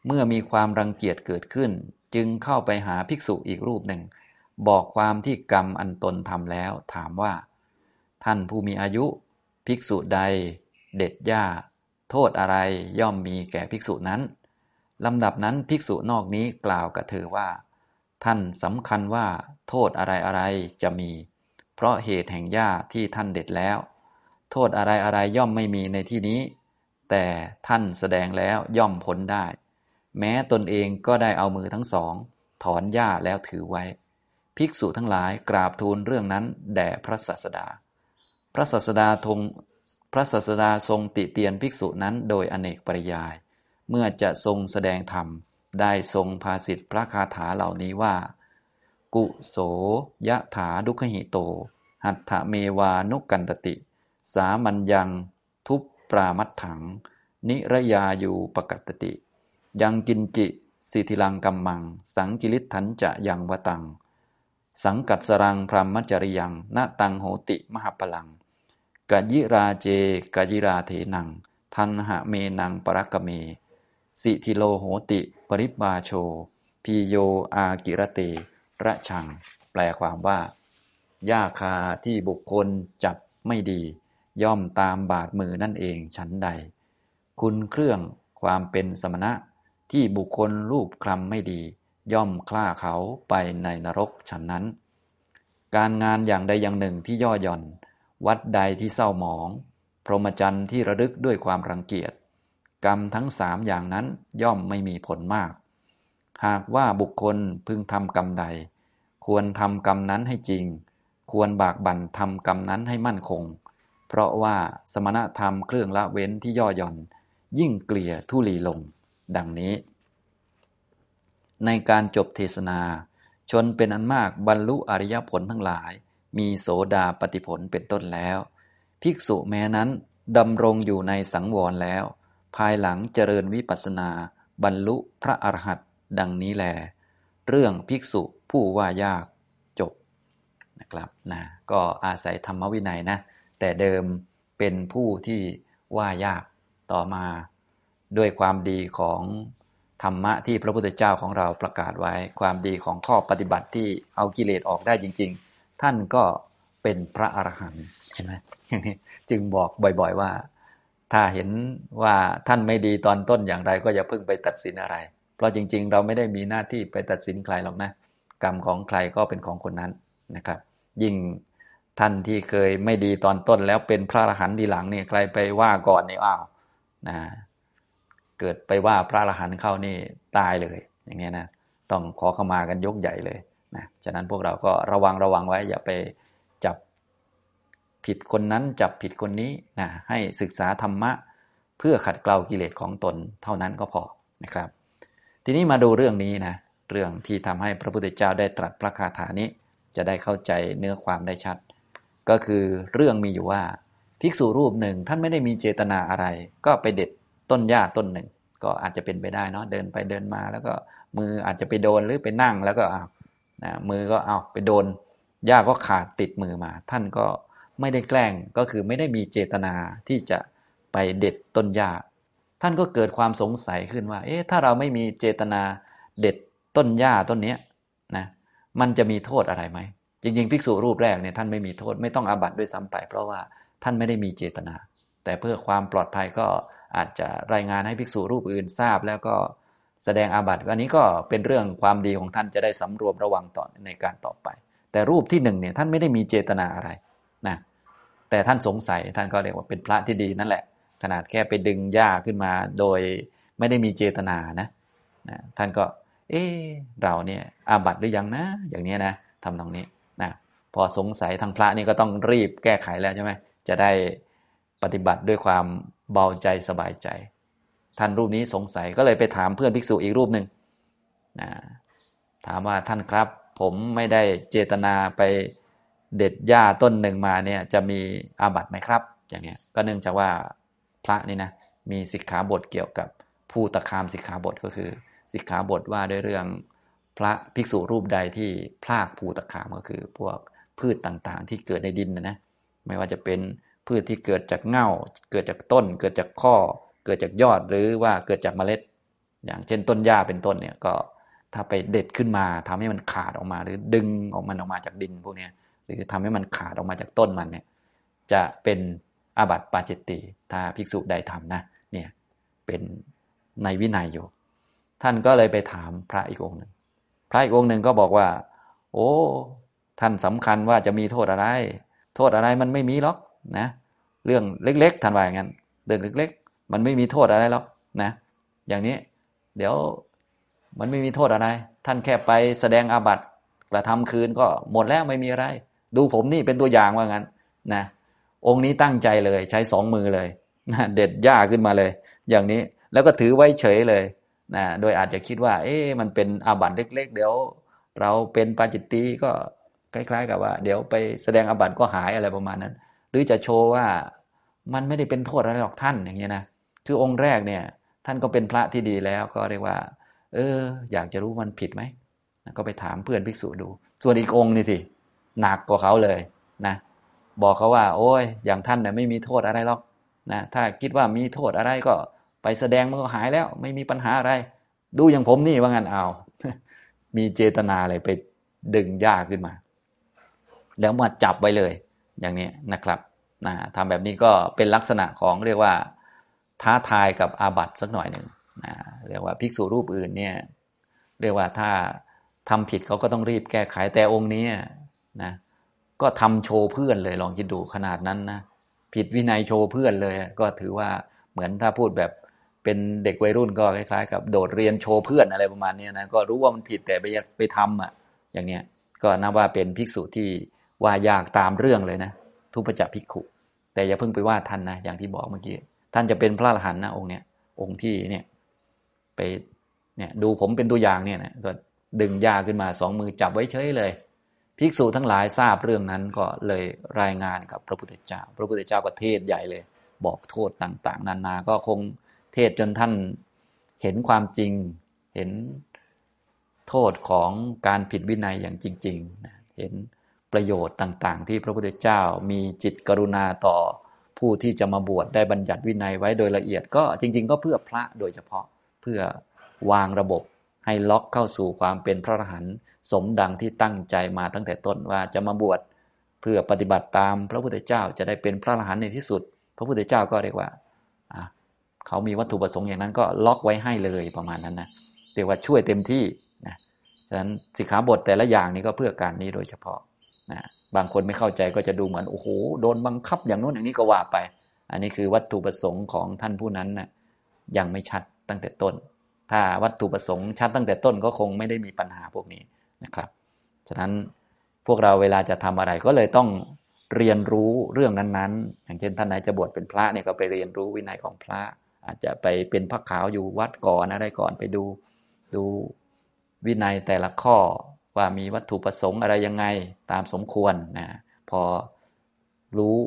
เมื่อมีความรังเกียจเกิดขึ้น จึงเข้าไปหาภิกษุอีกรูปหนึ่ง บอกความที่กรรมอันตนทำแล้วถามว่า ท่านผู้มีอายุภิกษุใด เด็ดหญ้า โทษอะไรย่อมมีแก่ภิกษุนั้น ลำดับนั้นภิกษุนอกนี้กล่าวกับเธอว่า ท่านสำคัญว่าโทษอะไรอะไรจะมี เพราะเหตุแห่งหญ้าที่ท่านเด็ดแล้ว โทษอะไรอะไรย่อมไม่มีในที่นี้ แต่ท่านแสดงแล้วย่อมพ้นได้ แม้ตนเองก็ได้เอามือทั้งสอง ถอนหญ้าแล้วถือไว้ ภิกษุทั้งหลายกราบทูลเรื่องนั้นแด่พระศาสดา พระศาสดาทงพระศาสดาทรงติเตียนภิกษุนั้นโดยอเนกปริยาย เมื่อจะทรงแสดงธรรม ได้ทรงภาสิทธิพระคาถาเหล่านี้ว่า กุโสยะถาดุขหิโต หัตถเมวานุกันตติ สามัญยัง ทุปปรามัตถัง นิรยาอยู่ปกัตติ ยังกินจิสิทิลังกัมมัง สังกิริทันจะยังวตัง สังกัดสรังพรหมจริยังนาตังโหติมหปลังกยิราเจกยิราเถนัง ทันหะเมนังปรักเม สิทิโลโหติ ปริบาโช พีโยอากิรเต ระชัง แปลความว่าหญ้าคาที่บุคคลจับไม่ดี ย่อมตามบาดมือนั่นเองชั้นใด คุณเครื่องความเป็นสมณะที่บุคคลรูปคลำไม่ดี ย่อมคล้าเขาไปในนรกฉันนั้น การงานอย่างใดอย่างหนึ่งที่ย่อหย่อน วัดใดที่เศร้าหมอง พรหมจรรย์ที่ระลึกด้วยความรังเกียจ กรรมทั้งสามอย่างนั้นย่อมไม่มีผลมาก หากว่าบุคคลพึงทำกรรมใด ควรทำกรรมนั้นให้จริง ควรบากบั่นทำกรรมนั้นให้มั่นคง เพราะว่าสมณธรรมเครื่องละเว้นที่ย่อหย่อน ยิ่งเกลี่ยทุลีลง ดังนี้ ในการจบเทศนา ชนเป็นอันมากบรรลุอริยผลทั้งหลาย มีโสดาปฏิผลเป็นต้นแล้ว ภิกษุแม้นั้นดำรงอยู่ในสังวรแล้ว ภายหลังเจริญวิปัสนา บรรลุพระอรหันต์ดังนี้แล เรื่องภิกษุผู้ว่ายากจบนะครับนะก็อาศัยธรรมวินัยนะ แต่เดิมเป็นผู้ที่ว่ายากต่อมาด้วยความดีของธรรมะที่พระพุทธเจ้าของเราประกาศไว้ ความดีของข้อปฏิบัติที่เอากิเลสออกได้จริง ๆ ท่านก็เป็นพระอรหันต์ใช่ไหมอย่างนี้จึงบอกบ่อย ๆ ว่า ถ้าเห็นว่าท่านไม่ดีตอนต้นอย่างไร ก็อย่าเพิ่งไปตัดสินอะไร เพราะจริง ๆ เราไม่ได้มีหน้าที่ไปตัดสินใครหรอกนะ กรรมของใครก็เป็นของคนนั้นนะครับ ยิ่งท่านที่เคยไม่ดีตอนต้นแล้วเป็นพระอรหันต์ดีหลังเนี่ยใครไปว่าก่อนเนี่ยอ้าวนะเกิดไปว่าพระอรหันต์เข้านี่ตายเลย อย่างเงี้ยนะต้องขอเข้ามากันยกใหญ่เลยนะฉะนั้นพวกเราก็ระวังระวังไว้อย่าไป ผิดคนนั้นจับผิดคนนี้นะให้ศึกษาธรรมะ เพื่อขัดเกลากิเลสของตนเท่านั้นก็พอนะครับ ทีนี้มาดูเรื่องนี้นะเรื่องที่ทำให้พระพุทธเจ้าได้ตรัสพระคาถานี้ จะได้เข้าใจเนื้อความได้ชัด ก็คือเรื่องมีอยู่ว่าภิกษุรูปหนึ่งท่านไม่ได้มีเจตนาอะไร ก็ไปเด็ดต้นหญ้าต้นหนึ่ง ก็อาจจะเป็นไปได้เนาะเดินไปเดินมาแล้วก็มืออาจจะไปโดนหรือไปนั่งแล้วก็เอานะมือก็เอาไปโดนหญ้าก็ขาดติดมือมา ท่านก็ ไม่ได้แกล้งก็คือไม่ได้มีเจตนาที่จะไปเด็ดต้นหญ้าท่านก็เกิดความสงสัยขึ้นว่า เอ๊ะถ้าเราไม่มีเจตนาเด็ดต้นหญ้าต้นนี้นะมันจะมีโทษอะไรไหม จริง ๆ ภิกษุรูปแรกเนี่ยท่านไม่มีโทษไม่ต้องอาบัติด้วยซ้ำไป เพราะว่าท่านไม่ได้มีเจตนา แต่เพื่อความปลอดภัยก็อาจจะรายงานให้ภิกษุรูปอื่นทราบ แล้วก็แสดงอาบัติอันนี้ก็เป็นเรื่องความดีของท่านจะได้สำรวมระวังต่อในการต่อไป แต่รูปที่หนึ่งเนี่ยท่านไม่ได้มีเจตนาอะไร แต่ท่านสงสัยท่านก็เรียกว่าเป็นพระที่ดีนั่นแหละ ขนาดแค่ไปดึงหญ้าขึ้นมาโดยไม่ได้มีเจตนานะนะท่านก็ เออเราเนี่ยอาบัติหรือยังนะ อย่างนี้นะทำตรงนี้นะพอสงสัยทางพระนี่ก็ต้องรีบแก้ไขแล้วใช่ไหมจะได้ปฏิบัติด้วยความเบาใจสบายใจ ท่านรูปนี้สงสัยก็เลยไปถามเพื่อนภิกษุอีกรูปหนึ่งนะถามว่าท่านครับ ผมไม่ได้เจตนาไป เด็ดหญ้าต้นหนึ่งมาเนี่ยจะมีอาบัตไหมครับ อย่างเนี้ยก็เนื่องจากว่าพระนี่นะมีสิกขาบทเกี่ยวกับผู้ตะคามสิกขาบทก็คือสิกขาบทว่าด้วยเรื่องพระภิกษุรูปใดที่พลากภูตะคามก็คือ พวกพืชต่างๆ ที่เกิดในดินนะนะไม่ว่าจะเป็นพืชที่เกิดจากเง่า เกิดจากต้น เกิดจากข้อ เกิดจากยอดหรือว่าเกิดจากเมล็ด อย่างเช่นต้นหญ้าเป็นต้นเนี่ยก็ถ้าไปเด็ดขึ้นมาทำให้มันขาดออกมา หรือดึงออกมันออกมาจากดินพวกนี้ หรือทำให้มันขาดออกมาจากต้นมันเนี่ยจะเป็นอาบัติปาจิตติถ้าภิกษุใดทำนะเนี่ยเป็นในวินัยอยู่ ท่านก็เลยไปถามพระอีกองค์หนึ่งพระอีกองค์หนึ่งก็บอกว่า โอ้ ท่านสำคัญว่าจะมีโทษอะไร โทษอะไรมันไม่มีหรอกนะ เรื่องเล็กๆท่านว่าอย่างนั้นเรื่องเล็ก ๆ มันไม่มีโทษอะไรหรอกนะ อย่างนี้ เดี๋ยวมันไม่มีโทษอะไร ท่านแค่ไปแสดงอาบัติกระทำคืนก็หมดแล้วไม่มีอะไร ดูผมนี่เป็นตัวอย่างว่างั้นนะองค์นี้ตั้งใจเลยใช้สองมือเลยนะเด็ดหญ้าขึ้นมาเลย อย่างนี้แล้วก็ถือไว้เฉยเลยนะโดยอาจจะคิดว่า เอ๊ะมันเป็นอาบัติเล็ก ๆ เดี๋ยว เราเป็นปาจิตตีก็คล้าย ๆ กับว่า เดี๋ยวไปแสดงอาบัติก็หายอะไรประมาณนั้น หรือจะโชว์ว่ามันไม่ได้เป็นโทษอะไรหรอกท่านอย่างเงี้ยนะคือองค์แรกเนี่ย ท่านก็เป็นพระที่ดีแล้วก็เรียกว่า เออ อยากจะรู้มันผิดไหมก็ไปถามเพื่อนภิกษุดู ส่วนอีกองค์นี่สิ หนักกว่าเขาเลยนะบอกเขาว่า โอ้ย อย่างท่านเนี่ยไม่มีโทษอะไรหรอกนะถ้าคิดว่ามีโทษอะไรก็ไปแสดงมันก็หายแล้ว ไม่มีปัญหาอะไร ดูอย่างผมนี่ว่างั้นเอา มีเจตนาอะไรไปดึงยาขึ้นมา แล้วมาจับไว้เลย อย่างนี้นะครับนะทำแบบนี้ก็เป็นลักษณะของเรียกว่า ท้าทายกับอาบัตสักหน่อยหนึ่งนะเรียกว่าภิกษุรูปอื่นเนี่ย เรียกว่าถ้าทำผิดเขาก็ต้องรีบแก้ไขแต่องค์นี้ นะก็ทำโชว์เพื่อนเลยลองคิดดูขนาดนั้นนะผิดวินัยโชว์เพื่อนเลย ก็ถือว่าเหมือนถ้าพูดแบบเป็นเด็กวัยรุ่นก็คล้ายๆ กับโดดเรียนโชว์เพื่อนอะไรประมาณนี้นะก็รู้ว่ามันผิดแต่ไปไปทำอะอย่างเนี้ยก็นับว่าเป็นภิกษุที่ว่ายากตามเรื่องเลยนะ ทุพจักภิกขุ แต่อย่าเพิ่งไปว่าท่านนะอย่างที่บอกเมื่อกี้ท่านจะเป็นพระอรหันต์นะองค์เนี้ยองค์ที่เนี่ยไปเนี่ยดูผมเป็นตัวอย่างเนี่ยนะก็ดึงยาขึ้นมาสองมือจับไว้เฉยเลย ภิกษุทั้งหลายทราบเรื่องนั้นก็เลยรายงานกับพระพุทธเจ้า พระพุทธเจ้าก็เทศใหญ่เลย บอกโทษต่างๆ นานา ก็คงเทศจนท่านเห็นความจริง เห็นโทษของการผิดวินัยอย่างจริงๆ เห็นประโยชน์ต่างๆ ที่พระพุทธเจ้ามีจิตกรุณาต่อผู้ที่จะมาบวชได้บัญญัติวินัยไว้โดยละเอียดก็จริง ๆ ก็เพื่อพระโดยเฉพาะเพื่อวางระบบให้ล็อกเข้าสู่ความเป็นพระอรหันต์ สมดังที่ตั้งใจมาตั้งแต่ต้นว่าจะมาบวชเพื่อปฏิบัติตามพระพุทธเจ้าจะได้เป็นพระอรหันต์ในที่สุด พระพุทธเจ้าก็เรียกว่าเขามีวัตถุประสงค์อย่างนั้นก็ล็อกไว้ให้เลยประมาณนั้นนะเรียกว่าช่วยเต็มที่นะฉะนั้นสิกขาบทแต่ละอย่างนี้ก็เพื่อการนี้โดยเฉพาะนะบางคนไม่เข้าใจก็จะดูเหมือนโอ้โหโดนบังคับอย่างโน้นอย่างนี้ก็ว่าไป อันนี้คือวัตถุประสงค์ของท่านผู้นั้นนะยังไม่ชัดตั้งแต่ต้น ถ้าวัตถุประสงค์ชัดตั้งแต่ต้นก็คงไม่ได้มีปัญหาพวกนี้ นะครับฉะนั้นพวกเราเวลาจะทำอะไรก็เลยต้องเรียนรู้เรื่องนั้นๆ อย่างเช่นท่านไหนจะบวชเป็นพระเนี่ยก็ไปเรียนรู้วินัยของพระ อาจจะไปเป็นพระขาวอยู่วัดก่อนอะไรก่อนไปดูดูวินัยแต่ละข้อว่ามีวัตถุประสงค์อะไรยังไงตามสมควรนะพอรู้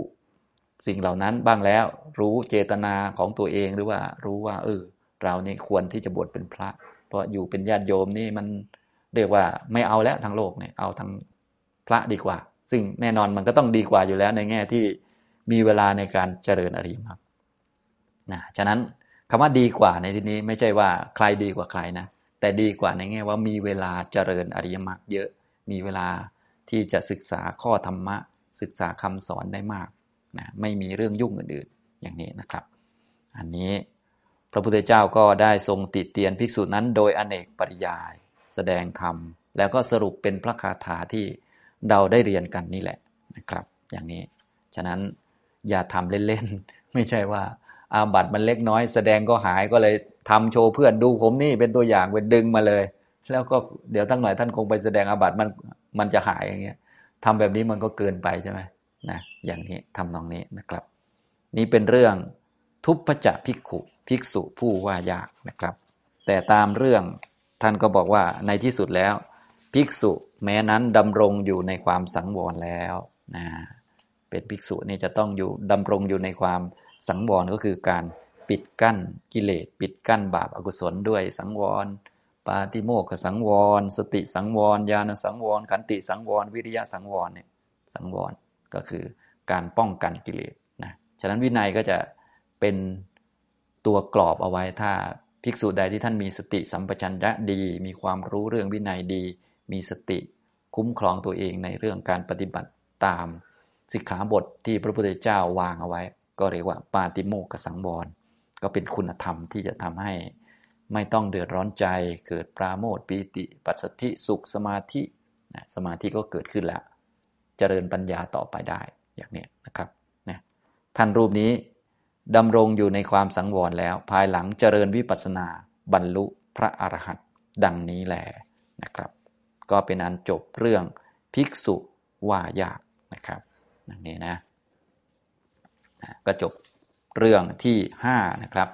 สิ่งเหล่านั้นบ้างแล้ว รู้เจตนาของตัวเองหรือว่ารู้ว่าเออเราเนี่ยควรที่จะบวชเป็นพระ เพราะอยู่เป็นญาติโยมนี่มัน เรียกว่าไม่เอาแล้วทางโลกเนี่ยเอาทางพระดีกว่า ซึ่งแน่นอนมันก็ต้องดีกว่าอยู่แล้วในแง่ที่มีเวลาในการเจริญอริยมรรคนะฉะนั้นคำว่าดีกว่าในที่นี้ไม่ใช่ว่าใครดีกว่าใครนะแต่ดีกว่าในแง่ว่ามีเวลาเจริญอริยมรรคเยอะ มีเวลาที่จะศึกษาข้อธรรมะ ศึกษาคำสอนได้มากนะไม่มีเรื่องยุ่งอื่นๆอย่างนี้นะครับ อันนี้พระพุทธเจ้าก็ได้ทรงติเตียนภิกษุนั้นโดยอเนกปริยาย แสดงธรรม แล้วก็สรุปเป็นพระคาถาที่เราได้เรียนกันนี่แหละนะครับ อย่างนี้ ฉะนั้นอย่าทำเล่นๆ ไม่ใช่ว่าอาบัตมันเล็กน้อย แสดงก็หายก็เลยทำโชว์เพื่อนดูผมนี่เป็นตัวอย่างเป็นดึงมาเลย แล้วก็เดี๋ยวทั้งหน่อยท่านคงไปแสดงอาบัตมันมันจะหายอย่างเงี้ยทำแบบนี้มันก็เกินไปใช่ไหมนะอย่างนี้ทำนองนี้นะครับ นี่เป็นเรื่องทุพพจะภิกขุภิกษุผู้ว่ายากนะครับ แต่ตามเรื่อง ท่านก็บอกว่าในที่สุดแล้ว ภิกษุแม้นั้นดำรงอยู่ในความสังวรแล้วนะเป็นภิกษุนี่จะต้องอยู่ดำรงอยู่ในความสังวรก็คือการปิดกั้นกิเลสปิดกั้นบาปอกุศลด้วยสังวร ปาติโมกขสังวร สติสังวรญาณสังวรขันติสังวร วิริยะสังวรเนี่ยสังวรก็คือการป้องกันกิเลสนะฉะนั้นวินัยก็จะเป็นตัวกรอบเอาไว้ถ้า ภิกษุใดที่ท่านมีสติสัมปชัญญะดี มีความรู้เรื่องวินัยดี มีสติ คุ้มครองตัวเองในเรื่องการปฏิบัติตามสิกขาบทที่พระพุทธเจ้าวางเอาไว้ ก็เรียกว่าปาติโมกขสังวรก็เป็นคุณธรรมที่จะทำให้ไม่ต้องเดือดร้อนใจ เกิดปราโมทปีติ ปัสสธิสุขสมาธิสมาธิก็เกิดขึ้นแล้ว เจริญปัญญาต่อไปได้อย่างนี้นะครับนะท่านรูปนี้ ดำรงอยู่ในความสังวรแล้ว ภายหลังเจริญวิปัสสนา บรรลุพระอรหันต์ดังนี้แหละนะครับ ก็เป็นอันจบเรื่องภิกษุว่ายากนะครับอย่างนี้นะก็จบเรื่องที่ 5 นะครับ